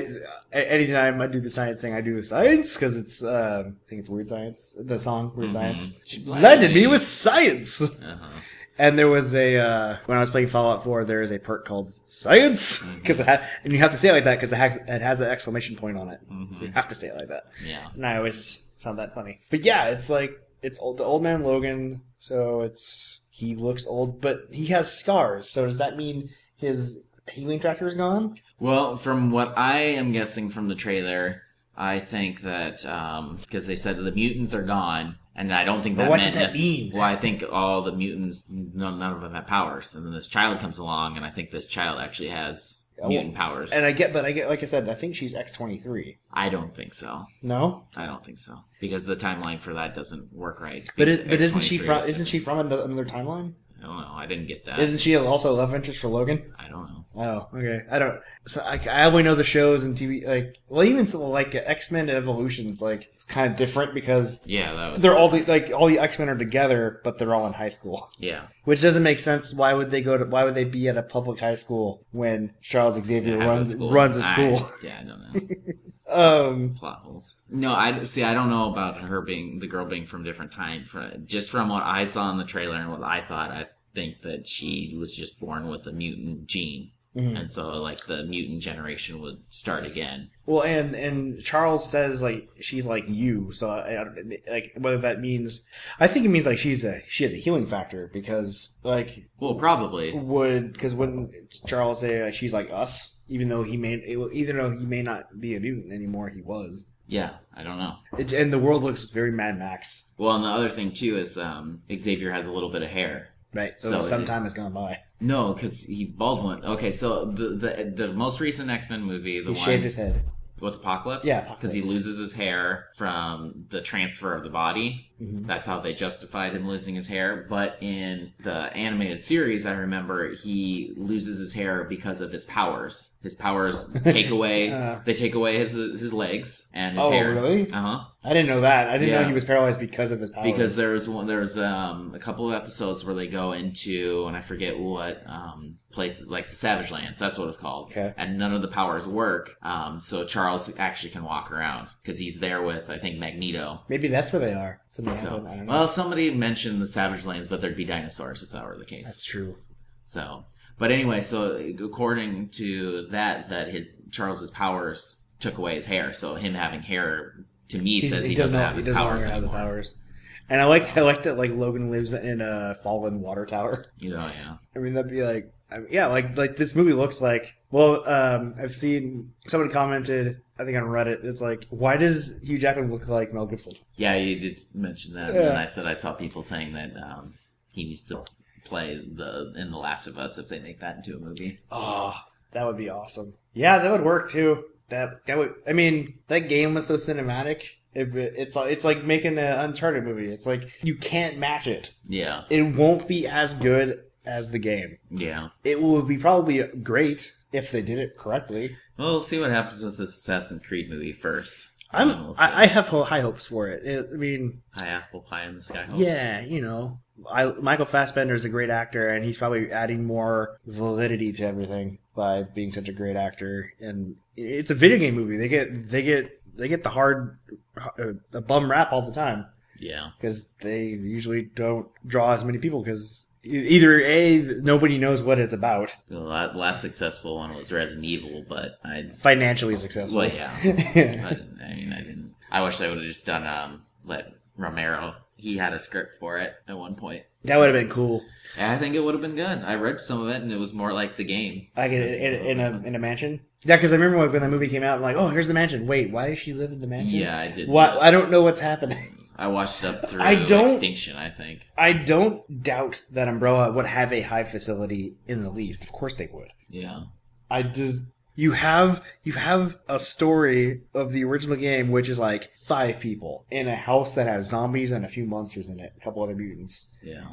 Speaker 1: anytime I do the science thing I do science because it's uh, I think it's weird science the song weird
Speaker 2: Mhm.
Speaker 1: science
Speaker 2: She
Speaker 1: blinded me with science
Speaker 2: Uh-huh.
Speaker 1: and there was a uh, when I was playing Fallout 4 there is a perk called science
Speaker 2: Mm-hmm.
Speaker 1: because it ha- and you have to say it like that because it has, it has an exclamation point on it
Speaker 2: Mm-hmm.
Speaker 1: so you have to say it like that
Speaker 2: Yeah.
Speaker 1: And I always found that funny. But yeah, it's like it's old, the old man Logan. So it's he looks old, but he has scars. So does that mean his healing factor is gone?
Speaker 2: Well, from what I am guessing from the trailer, I think that um because they said the mutants are gone and I don't think
Speaker 1: But
Speaker 2: that
Speaker 1: what
Speaker 2: meant
Speaker 1: does that mean?
Speaker 2: Well, I think all the mutants none, none of them have powers and then this child comes along and I think this child actually has
Speaker 1: Oh,
Speaker 2: mutant powers.
Speaker 1: And I get, but I get, like I said, I think she's X twenty three.
Speaker 2: I don't think so.
Speaker 1: No,
Speaker 2: I don't think so because the timeline for that doesn't work right.
Speaker 1: but is, but isn't she from? Isn't she from another, another timeline?
Speaker 2: I don't know. I didn't get that.
Speaker 1: Isn't she also a love interest for Logan?
Speaker 2: I don't know.
Speaker 1: Oh, okay. I don't. So I, I only know the shows and TV. Like, well, even so, like X Men Evolution, it's like it's kind of different because
Speaker 2: Yeah, that was.
Speaker 1: they're all the like all the X Men are together, but they're all in high school.
Speaker 2: Yeah,
Speaker 1: Which doesn't make sense. Why would they go to? Why would they be at a public high school when Charles Xavier
Speaker 2: a
Speaker 1: runs
Speaker 2: school.
Speaker 1: runs a
Speaker 2: I-
Speaker 1: school?
Speaker 2: yeah, I don't know. [LAUGHS]
Speaker 1: Um,
Speaker 2: Plot holes. No, I see. I don't know about her being the girl being from different time. For just from what I saw in the trailer and what I thought, I think that she was just born with a mutant gene,
Speaker 1: Mhm.
Speaker 2: and so like the mutant generation would start again.
Speaker 1: well, and and Charles says like she's like you, so I, I like whether that means. I think it means like she's a she has a healing factor because like
Speaker 2: Well, probably.
Speaker 1: would because wouldn't Charles say like, she's like us, even though he may even though he may not be a mutant anymore, he was.
Speaker 2: Yeah, I don't know.
Speaker 1: It, and the world looks very Mad Max,
Speaker 2: Well, and the other thing too is um, Xavier has a little bit of hair.
Speaker 1: right? So,
Speaker 2: So
Speaker 1: some time has gone by.
Speaker 2: No, because he's bald one. Okay, so the the the most recent X Men movie, the one
Speaker 1: He
Speaker 2: one
Speaker 1: shaved his head.
Speaker 2: with Apocalypse,
Speaker 1: Yeah,
Speaker 2: because he loses his hair from the transfer of the body.
Speaker 1: Mhm.
Speaker 2: That's how they justified him losing his hair. But in the animated series, I remember he loses his hair because of his powers. His powers [LAUGHS] take away.
Speaker 1: Uh.
Speaker 2: they take away his his legs and his
Speaker 1: Oh,
Speaker 2: hair.
Speaker 1: really?
Speaker 2: Uh huh.
Speaker 1: I didn't know that. I didn't know he was paralyzed because of his powers.
Speaker 2: because there's one there's um a couple of episodes where they go into and I forget what um places like the Savage Lands that's what it's called
Speaker 1: Okay.
Speaker 2: and none of the powers work um so Charles actually can walk around because he's there with I think Magneto
Speaker 1: maybe that's where they are. Something
Speaker 2: so
Speaker 1: happened. I don't know.
Speaker 2: well somebody mentioned the Savage Lands but there'd be dinosaurs if that were the case
Speaker 1: that's true.
Speaker 2: so but anyway so according to that that his Charles's powers took away his hair so him having hair to me says he, doesn't, have
Speaker 1: he
Speaker 2: his
Speaker 1: doesn't
Speaker 2: powers
Speaker 1: have the powers. And I like I like that like Logan lives in a fallen water tower.
Speaker 2: Know, yeah.
Speaker 1: I mean that'd be like I mean, yeah like like this movie looks like Well, um, I've seen someone commented, I think on Reddit, it's like, why does Hugh Jackman look like Mel Gibson?
Speaker 2: Yeah, you did mention that,
Speaker 1: Yeah.
Speaker 2: and I said I saw people saying that um, he needs to play the in The Last of Us if they make that into a movie.
Speaker 1: Oh, that would be awesome. Yeah, that would work too. That that would. I mean, that game was so cinematic. It, it's it's like making an Uncharted movie. It's like you can't match it.
Speaker 2: Yeah,
Speaker 1: It won't be as good as the game.
Speaker 2: yeah.
Speaker 1: It will be probably great if they did it correctly.
Speaker 2: Well, we'll see what happens with this Assassin's Creed movie first.
Speaker 1: I'm
Speaker 2: we'll.
Speaker 1: I, I have high hopes for it. it I mean,
Speaker 2: High apple pie in the sky. hopes.
Speaker 1: yeah, you know, I, Michael Fassbender is a great actor, and he's probably adding more validity to everything by being such a great actor. And it's a video game movie. They get they get they get the hard uh, a bum rap all the time
Speaker 2: yeah,
Speaker 1: because they usually don't draw as many people because either a nobody knows what it's about
Speaker 2: the last successful one was Resident Evil, but I
Speaker 1: financially successful.
Speaker 2: well, yeah. [LAUGHS] I, I mean, I didn't. I wish they would have just done um let Romero. He had a script for it at one point.
Speaker 1: that would have been cool.
Speaker 2: I think it would have been good. I read some of it, and it was more like the game.
Speaker 1: Like in, in, in a in a mansion. Yeah, because I remember when, the movie came out, I'm like, oh, here's the mansion. Wait, why does she live in the mansion?
Speaker 2: Yeah, I did.
Speaker 1: Why? I don't know what's happening.
Speaker 2: I watched up through
Speaker 1: I don't-
Speaker 2: Extinction. I think.
Speaker 1: I don't doubt that Umbrella would have a high facility in the least. Of course they would.
Speaker 2: Yeah,
Speaker 1: I just you have you have a story of the original game which is like five people in a house that has zombies and a few monsters in it, a couple other mutants,
Speaker 2: yeah.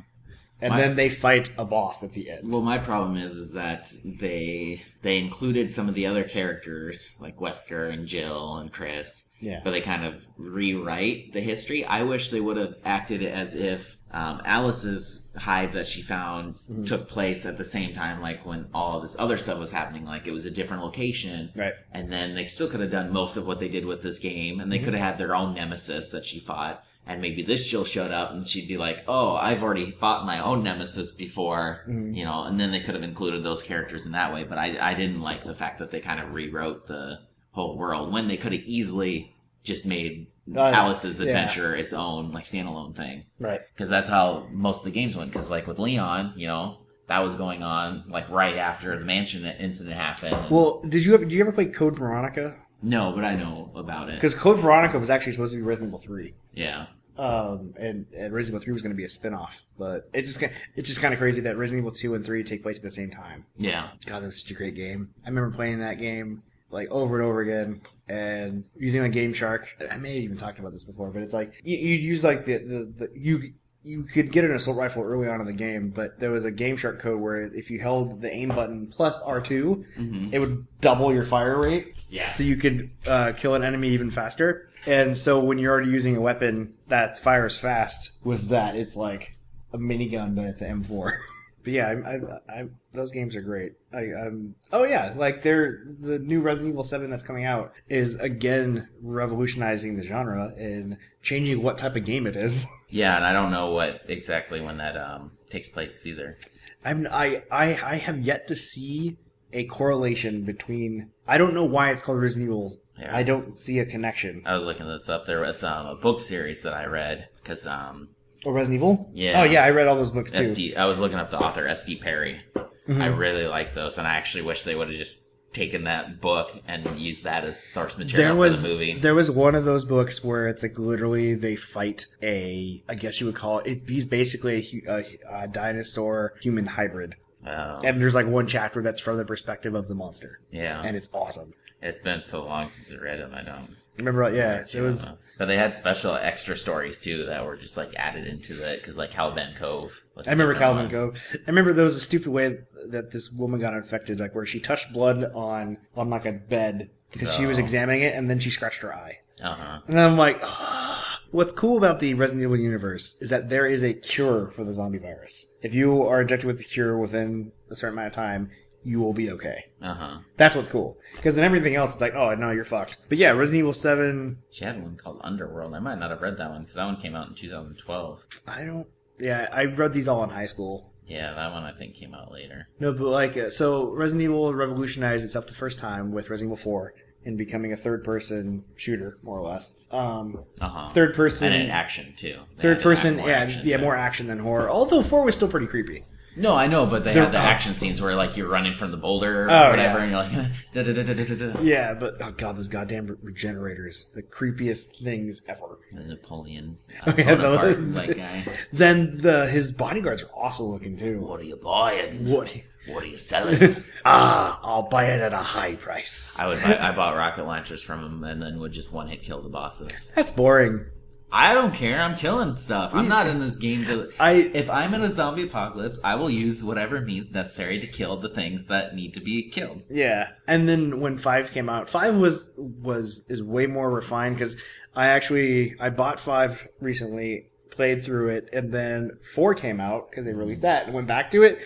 Speaker 1: And
Speaker 2: My-
Speaker 1: then they fight a boss at the end.
Speaker 2: Well, my problem is is that they they included some of the other characters like Wesker and Jill and Chris,
Speaker 1: Yeah.
Speaker 2: but they kind of rewrite the history. I wish they would have acted as if um, Alice's hive that she found
Speaker 1: Mm-hmm.
Speaker 2: took place at the same time, like when all this other stuff was happening. Like it was a different location,
Speaker 1: Right.
Speaker 2: And then they still could have done most of what they did with this game, and they could have had their own nemesis that she fought. And maybe this Jill showed up and she'd be like, "Oh, I've already fought my own nemesis before," you know. And then they could have included those characters in that way. But I, I didn't like the fact that they kind of rewrote the whole world when they could have easily just made
Speaker 1: Uh,
Speaker 2: Alice's
Speaker 1: yeah.
Speaker 2: adventure its own like standalone thing
Speaker 1: Right.
Speaker 2: because that's how most of the games went. Because like with Leon, you know, that was going on like right after the mansion incident happened.
Speaker 1: Well, did you ever, did you ever play Code Veronica?
Speaker 2: no, but I know about it.
Speaker 1: Because Code Veronica was actually supposed to be Resident Evil Three.
Speaker 2: Yeah,
Speaker 1: um, and, and Resident Evil Three was going to be a spin-off, but it's just it's just kind of crazy that Resident Evil Two and Three take place at the same time.
Speaker 2: yeah,
Speaker 1: God, that was such a great game. I remember playing that game like over and over again, and using a Game Shark. I may have even talked about this before, but it's like you, you use like the, the the you. You could get an assault rifle early on in the game, but there was a Game Shark code where if you held the aim button plus R 2
Speaker 2: Mhm.
Speaker 1: it would double your fire rate.
Speaker 2: Yeah.
Speaker 1: So you could uh, kill an enemy even faster. And so when you're already using a weapon that fires fast, with that, it's like a minigun, but it's an M4. [LAUGHS] but yeah, I, I, I, those games are great. I, I'm, oh yeah, like they're the new Resident Evil Seven that's coming out is again revolutionizing the genre and changing what type of game it is. [LAUGHS]
Speaker 2: yeah. And I don't know what exactly when that um takes place either.
Speaker 1: I'm, I, I, I have yet to see a correlation between. I don't know why it's called Resident Evil.
Speaker 2: Yeah,
Speaker 1: I don't see a connection.
Speaker 2: I was looking this up. There was um, a book series that I read because um
Speaker 1: Oh, Resident Evil?
Speaker 2: Yeah.
Speaker 1: Oh, yeah, I read all those books too.
Speaker 2: SD. I was looking up the author SD Perry.
Speaker 1: Mm-hmm.
Speaker 2: I really like those, and I actually wish they would have just taken that book and used that as source material
Speaker 1: There was
Speaker 2: for the movie.
Speaker 1: there was one of those books where it's like literally they fight a I guess you would call it. it he's basically a, a, a dinosaur human hybrid,
Speaker 2: Oh,
Speaker 1: and there's like one chapter that's from the perspective of the monster,
Speaker 2: yeah,
Speaker 1: and it's awesome.
Speaker 2: It's been so long since I read them. I don't.
Speaker 1: Remember? Yeah, it was.
Speaker 2: But they had special extra stories too that were just like added into it because like Caliban Cove. Was
Speaker 1: I remember
Speaker 2: one.
Speaker 1: Cove. I remember there was a stupid way that this woman got infected, like where she touched blood on on like a bed because she was
Speaker 2: Oh.
Speaker 1: examining it, and then she scratched her eye.
Speaker 2: Uh huh.
Speaker 1: And I'm like, "Ah." what's cool about the Resident Evil universe is that there is a cure for the zombie virus. If you are injected with the cure within a certain amount of time, you will be okay.
Speaker 2: Uh huh.
Speaker 1: That's what's cool. Because then everything else, it's like, oh no, you're fucked. But yeah, Resident Evil Seven.
Speaker 2: She had one called Underworld. I might not have read that one because that one came out in 2012.
Speaker 1: I don't. Yeah, I read these all in high school.
Speaker 2: Yeah, that one I think came out later.
Speaker 1: No, but like, uh, so Resident Evil revolutionized itself the first time with Resident Evil Four in becoming a third-person shooter, more or less. Um,
Speaker 2: Uh huh.
Speaker 1: third-person,
Speaker 2: and in action too. They
Speaker 1: third person, yeah,
Speaker 2: action
Speaker 1: yeah, more action than horror. Although four was still pretty creepy.
Speaker 2: No, I know, but they
Speaker 1: They're-
Speaker 2: had the action scenes where like you're running from the boulder or
Speaker 1: Oh,
Speaker 2: whatever,
Speaker 1: yeah.
Speaker 2: and you're like, [LAUGHS] da, da, da, da, da, da, da.
Speaker 1: Yeah, but oh god, those goddamn re- regenerators, the creepiest things ever.
Speaker 2: the Napoleon
Speaker 1: Oh, [LAUGHS] yeah,
Speaker 2: Bonaparte, like [LAUGHS] guy.
Speaker 1: Then the his bodyguards are awesome looking too.
Speaker 2: What are you buying?
Speaker 1: What?
Speaker 2: What are you selling?
Speaker 1: Ah, I'll buy it at a high price.
Speaker 2: I would. Buy, I bought rocket launchers from him, and then would just one hit kill the bosses.
Speaker 1: That's boring.
Speaker 2: I don't care. I'm killing stuff. I'm not in this game to. [LAUGHS]
Speaker 1: I
Speaker 2: If I'm in a zombie apocalypse, I will use whatever means necessary to kill the things that need to be killed.
Speaker 1: yeah. And then when five came out, five was was is way more refined because I actually I bought five recently, played through it, and then four came out because they released that and went back to it.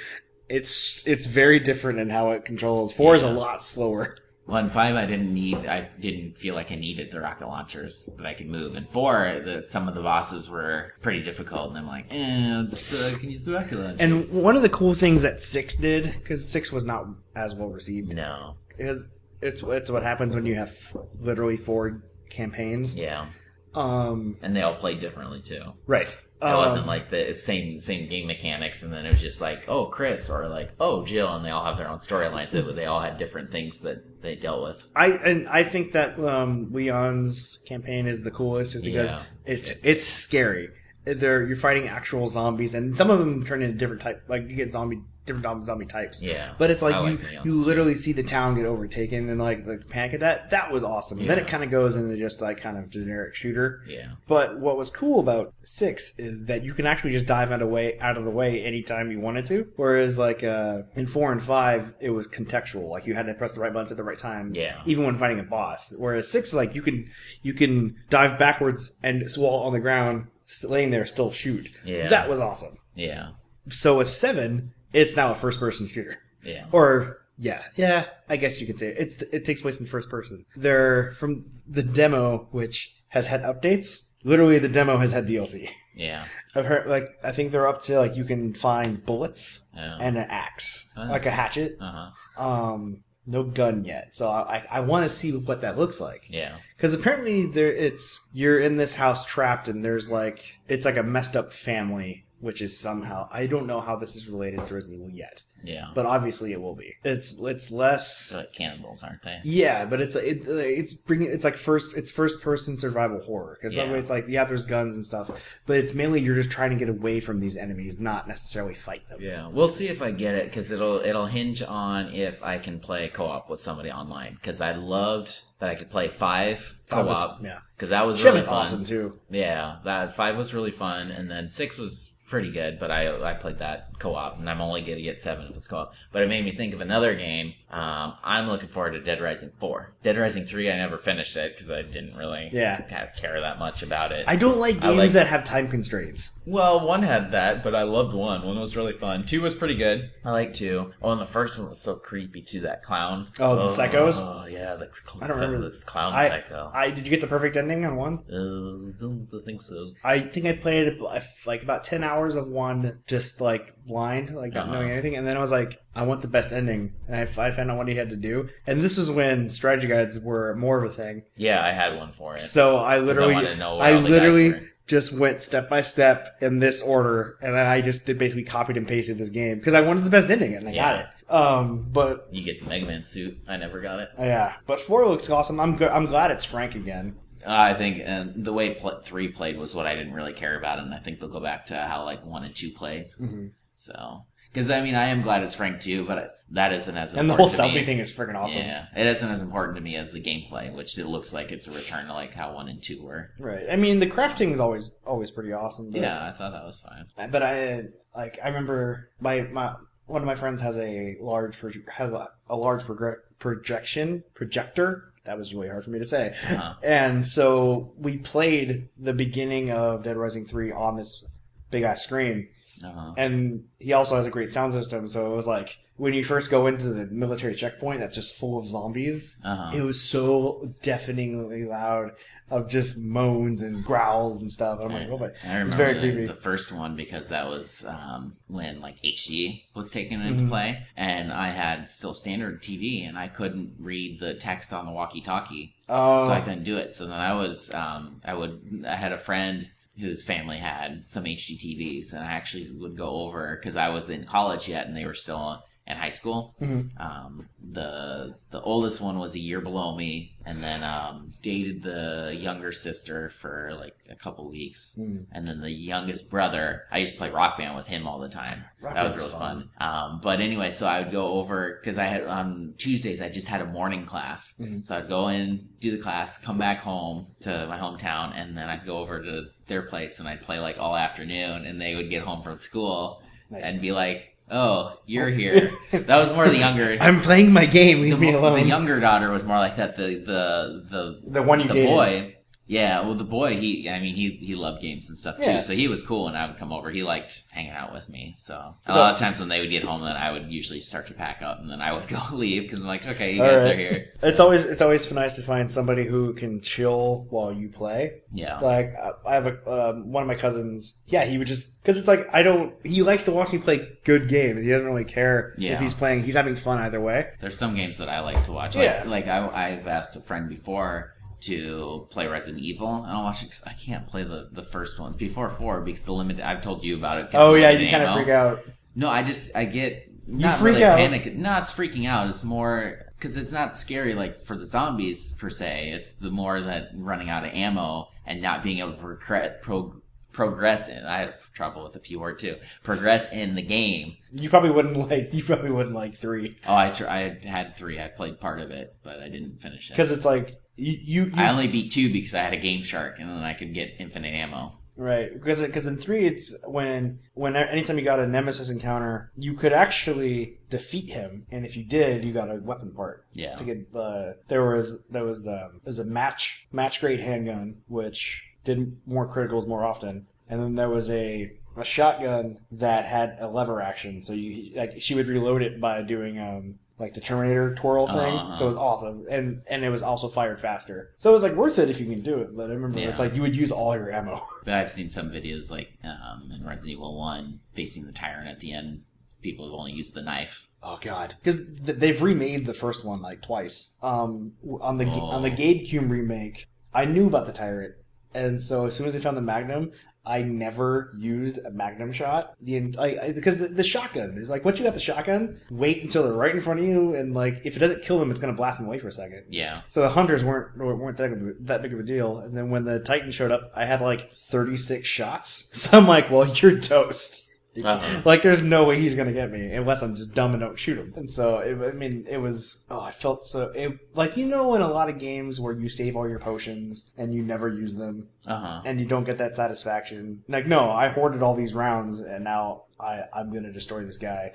Speaker 1: It's it's very different in how it controls. Four is a lot slower.
Speaker 2: Well, in five, I didn't need. I didn't feel like I needed the rocket launchers that I could move. And four, the, some of the bosses were pretty difficult, and I'm like, eh, just uh, can use the rocket launcher.
Speaker 1: And one of the cool things that six did, because six was not as well received,
Speaker 2: no,
Speaker 1: is it's it's what happens when you have literally four campaigns.
Speaker 2: yeah,
Speaker 1: Um,
Speaker 2: and they all play differently too.
Speaker 1: right.
Speaker 2: It
Speaker 1: Um,
Speaker 2: wasn't like the same same game mechanics, and then it was just like, oh, Chris, or like, oh, Jill, and they all have their own storylines. They all had different things that they dealt with.
Speaker 1: I and I think that um, Leon's campaign is the coolest, is because
Speaker 2: Yeah.
Speaker 1: it's it's scary. They're you're fighting actual zombies, and some of them turn into different type. Like you get zombie different zombie types.
Speaker 2: Yeah,
Speaker 1: But it's like
Speaker 2: I
Speaker 1: you
Speaker 2: like
Speaker 1: you literally see the town get overtaken and like the panic at that. That was awesome. And
Speaker 2: then
Speaker 1: it kind of goes into just like kind of generic shooter.
Speaker 2: Yeah,
Speaker 1: But what was cool about six is that you can actually just dive out of way out of the way anytime you wanted to. Whereas like uh, in four and five, it was contextual. Like you had to press the right buttons at the right time.
Speaker 2: Yeah.
Speaker 1: Even when fighting a boss. Whereas six, is like you can you can dive backwards and while on the ground, laying there, still shoot.
Speaker 2: Yeah.
Speaker 1: That was awesome.
Speaker 2: yeah,
Speaker 1: So a seven, it's now a first person shooter.
Speaker 2: yeah.
Speaker 1: Or yeah, yeah, I guess you could say it. It's it takes place in first person. They're from the demo, which has had updates. Literally, the demo has had DLC.
Speaker 2: Yeah,
Speaker 1: I've heard like I think they're up to like you can find bullets
Speaker 2: yeah.
Speaker 1: and an axe,
Speaker 2: Oh.
Speaker 1: like a hatchet.
Speaker 2: uh huh.
Speaker 1: Um, no gun yet, so I I want to see what that looks like.
Speaker 2: Yeah,
Speaker 1: Because apparently there, it's you're in this house trapped, and there's like it's like a messed up family, which is somehow I don't know how this is related to Resident Evil yet,
Speaker 2: yeah.
Speaker 1: but obviously it will be. It's it's less.
Speaker 2: They're like cannibals, aren't they?
Speaker 1: Yeah, but it's it, it's bringing it's like first it's first person survival horror because
Speaker 2: Yeah.
Speaker 1: By the way it's like yeah there's guns and stuff, but it's mainly you're just trying to get away from these enemies, not necessarily fight them.
Speaker 2: Yeah, we'll see if I get it because it'll it'll hinge on if I can play co-op with somebody online. Because I loved that I could play five co-op.
Speaker 1: yeah.
Speaker 2: because that was really fun.
Speaker 1: awesome too.
Speaker 2: Yeah, that five was really fun, and then six was pretty good. But I I played that co-op, and I'm only gonna get seven if it's co-op. But it made me think of another game. Um, I'm looking forward to Dead Rising four. Dead Rising three, I never finished it because I didn't really
Speaker 1: Yeah.
Speaker 2: kind of care that much about it.
Speaker 1: I don't like games
Speaker 2: like-
Speaker 1: that have time constraints.
Speaker 2: Well, one had that, but I loved one. One was really fun. Two was pretty good. I like two. Oh, and the first one was so creepy too. That clown.
Speaker 1: Oh, the psychos?
Speaker 2: Oh, yeah, the
Speaker 1: I don't remember
Speaker 2: this clown
Speaker 1: I,
Speaker 2: psycho.
Speaker 1: I did you get the perfect ending on one?
Speaker 2: uh, don't think so.
Speaker 1: I think I played like about ten hours of one, just like blind, like not
Speaker 2: Uh-huh.
Speaker 1: knowing anything, and then I was like, I want the best ending, and I, I found out what he had to do, and this was when strategy guides were more of a thing.
Speaker 2: Yeah, I had one for it.
Speaker 1: So I literally,
Speaker 2: wanted to know where
Speaker 1: I
Speaker 2: guys
Speaker 1: literally just went step by step in this order, and then I just did basically copied and pasted this game because I wanted the best ending, and I
Speaker 2: Yeah.
Speaker 1: got it. Um, but
Speaker 2: You get the Mega Man suit. I never got it.
Speaker 1: yeah, but four looks awesome. I'm good. I'm glad it's Frank again.
Speaker 2: I think and the way pl- three played was what I didn't really care about, and I think they'll go back to how like one and two played.
Speaker 1: Mm-hmm.
Speaker 2: So, because I mean, I am glad it's Frank too, but that isn't as
Speaker 1: And the whole
Speaker 2: to me.
Speaker 1: selfie thing is freaking awesome.
Speaker 2: Yeah, it isn't as important to me as the gameplay, which it looks like it's a return to like how one and two were.
Speaker 1: Right. I mean, the crafting is always always pretty awesome.
Speaker 2: Yeah, I thought that was fine.
Speaker 1: But I like I remember my my one of my friends has a large has a, a large progr- projection projector. That was really hard for me to say.
Speaker 2: Uh-huh.
Speaker 1: And so we played the beginning of Dead Rising 3 on this big ass screen.
Speaker 2: Uh-huh.
Speaker 1: And he also has a great sound system, so it was like when you first go into the military checkpoint that's just full of zombies,
Speaker 2: Uh-huh.
Speaker 1: it was so deafeningly loud of just moans and growls and stuff. I'm like, oh my,
Speaker 2: I
Speaker 1: it very
Speaker 2: the,
Speaker 1: creepy.
Speaker 2: the first one because that was um, when like HD was taken
Speaker 1: Mm-hmm.
Speaker 2: into play, and I had still standard TV, and I couldn't read the text on the walkie-talkie,
Speaker 1: Oh,
Speaker 2: so I couldn't do it. So then I was, um, I would, I had a friend whose family had some HDTVs, and I actually would go over because I was in college yet, and they were still in high school.
Speaker 1: Mhm.
Speaker 2: Um, the the oldest one was a year below me, and then um, dated the younger sister for like a couple weeks,
Speaker 1: Mm.
Speaker 2: and then the youngest brother. I used to play Rock Band with him all the time.
Speaker 1: Rock
Speaker 2: that was really
Speaker 1: fun.
Speaker 2: fun. Um, but anyway, so I would go over because I had on Tuesdays I just had a morning class,
Speaker 1: Mhm.
Speaker 2: so I'd go in, do the class, come back home to my hometown, and then I'd go over to their place and I'd play like all afternoon, and they would get home from school
Speaker 1: Nice.
Speaker 2: and be like, "Oh, you're oh. here." that was more the younger. [LAUGHS]
Speaker 1: I'm playing my game. Leave
Speaker 2: the,
Speaker 1: me alone.
Speaker 2: the younger daughter was more like that. The the the
Speaker 1: The one you
Speaker 2: the
Speaker 1: dated.
Speaker 2: boy. Yeah, well, the boy, he, I mean, he, he loved games and stuff too,
Speaker 1: Yeah.
Speaker 2: so he was cool when I would come over. He liked hanging out with me, so a
Speaker 1: So-
Speaker 2: lot of times when they would get home, then I would usually start to pack up, and then I would [LAUGHS] go leave because I'm like, okay, you guys
Speaker 1: right.
Speaker 2: are here.
Speaker 1: It's always it's always nice to find somebody who can chill while you play.
Speaker 2: Yeah,
Speaker 1: Like I- I have a um, one of my cousins. Yeah, he would just because it's like I don't. He likes to watch me play good games. He doesn't really care
Speaker 2: Yeah.
Speaker 1: if he's playing. He's having fun either way.
Speaker 2: there's some games that I like to watch. Like,
Speaker 1: Yeah.
Speaker 2: like I, I've asked a friend before to play Resident Evil, and I'll watch it because I can't play the, the first ones before four because the limit. I've told you about it.
Speaker 1: Oh yeah, you kind of freak out.
Speaker 2: No, I just I get not
Speaker 1: freak
Speaker 2: really
Speaker 1: out.
Speaker 2: panic. No, it's freaking out. It's more because it's not scary like for the zombies per se. It's the more that running out of ammo and not being able to progress, pro, progress in. I had trouble with the p word too. Progress in the game.
Speaker 1: You probably wouldn't like. You probably wouldn't like three
Speaker 2: Oh, I I had three. I played part of it, but I didn't finish it.
Speaker 1: because it's like you. you,
Speaker 2: I only beat two because I had a Game Shark, and then I could get infinite ammo.
Speaker 1: Right, because because in three, it's when when anytime you got a nemesis encounter, you could actually defeat him, and if you did, you got a weapon part
Speaker 2: Yeah,
Speaker 1: to get. Uh, there was there was the there was a match match grade handgun which did more criticals more often, and then there was a a shotgun that had a lever action, so you like she would reload it by doing um like the Terminator twirl thing.
Speaker 2: Uh-huh.
Speaker 1: So it was awesome, and and it was also fired faster. So it was like worth it if you can do it. But I remember
Speaker 2: Yeah.
Speaker 1: it's like you would use all your ammo. [LAUGHS]
Speaker 2: but I've seen some videos like um, in Resident Evil One facing the tyrant at the end. People have only used the knife.
Speaker 1: Oh God, because th- they've remade the first one like twice. Um, on the Ga- on the
Speaker 2: Oh.
Speaker 1: GameCube remake, I knew about the tyrant, and so as soon as they found the Magnum, I never used a Magnum shot. The I, I, because the, the shotgun is like once you got the shotgun, wait until they're right in front of you, and like if it doesn't kill them, it's gonna blast them away for a second.
Speaker 2: Yeah,
Speaker 1: So the hunters weren't weren't that big, of a, that big of a deal. And then when the Titan showed up, I had like 36 shots. [LAUGHS] So I'm like, well, you're toast.
Speaker 2: Uh-huh.
Speaker 1: Like, there's no way he's gonna get me unless I'm just dumb and don't shoot him. And so, it, I mean, it was. Oh, I felt so. It, like you know, in a lot of games where you save all your potions and you never use them,
Speaker 2: uh huh.
Speaker 1: and you don't get that satisfaction. Like, no, I hoarded all these rounds, and now I, I'm gonna destroy this guy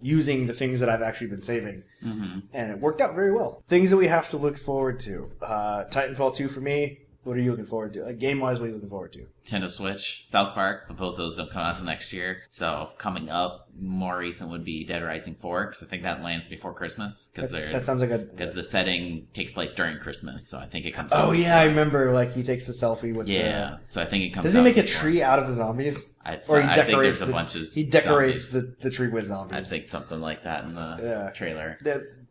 Speaker 1: using the things that I've actually been saving
Speaker 2: hmm
Speaker 1: and it worked out very well. Things that we have to look forward to. Uh, Titanfall 2 for me. What are you looking forward to? Like, game wise, what are you looking forward to?
Speaker 2: Nintendo Switch, South Park, but both those don't come out until next year. So coming up, more recent would be Dead Rising 4 because I think that lands before Christmas because
Speaker 1: that sounds like a.
Speaker 2: because the setting takes place during Christmas. So I think it comes.
Speaker 1: Oh,
Speaker 2: out.
Speaker 1: Oh yeah, I remember. Like he takes the selfie with.
Speaker 2: Yeah, so I think it
Speaker 1: The,
Speaker 2: comes.
Speaker 1: does he make a
Speaker 2: before.
Speaker 1: tree out of the zombies?
Speaker 2: I'd,
Speaker 1: Or he
Speaker 2: I
Speaker 1: decorates
Speaker 2: a
Speaker 1: the-
Speaker 2: bunch of
Speaker 1: He decorates
Speaker 2: zombies.
Speaker 1: the, the tree with zombies.
Speaker 2: I think something like that in the
Speaker 1: Yeah.
Speaker 2: trailer,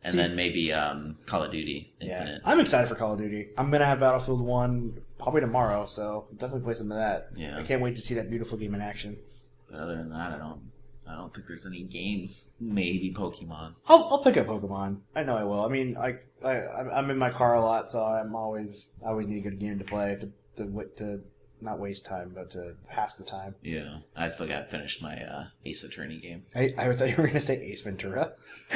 Speaker 2: and
Speaker 1: see,
Speaker 2: then maybe um, Call of Duty
Speaker 1: yeah, I'm excited for Call of Duty. I'm gonna have Battlefield One probably tomorrow, so definitely play some of that.
Speaker 2: Yeah.
Speaker 1: I can't wait to see that beautiful game in action.
Speaker 2: But other than that, I don't. I don't think there's any games. Maybe Pokemon.
Speaker 1: I'll, I'll pick up Pokemon. I know I will. I mean, I, I I'm in my car a lot, so I'm always I always need a good game to play to to to not waste time, but to pass the time.
Speaker 2: Yeah, I still got finished my uh, Ace Attorney game.
Speaker 1: I, I thought you were gonna say Ace Ventura. [LAUGHS]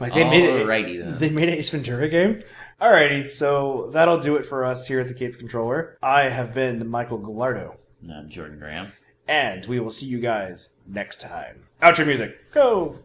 Speaker 1: like they made it.
Speaker 2: Alrighty then.
Speaker 1: They made an Ace Ventura game. Alrighty, so that'll do it for us here at the Cape Controller. I have been Michael Gallardo,
Speaker 2: And I'm Jordan Graham.
Speaker 1: and we will see you guys next time. Outro music, go.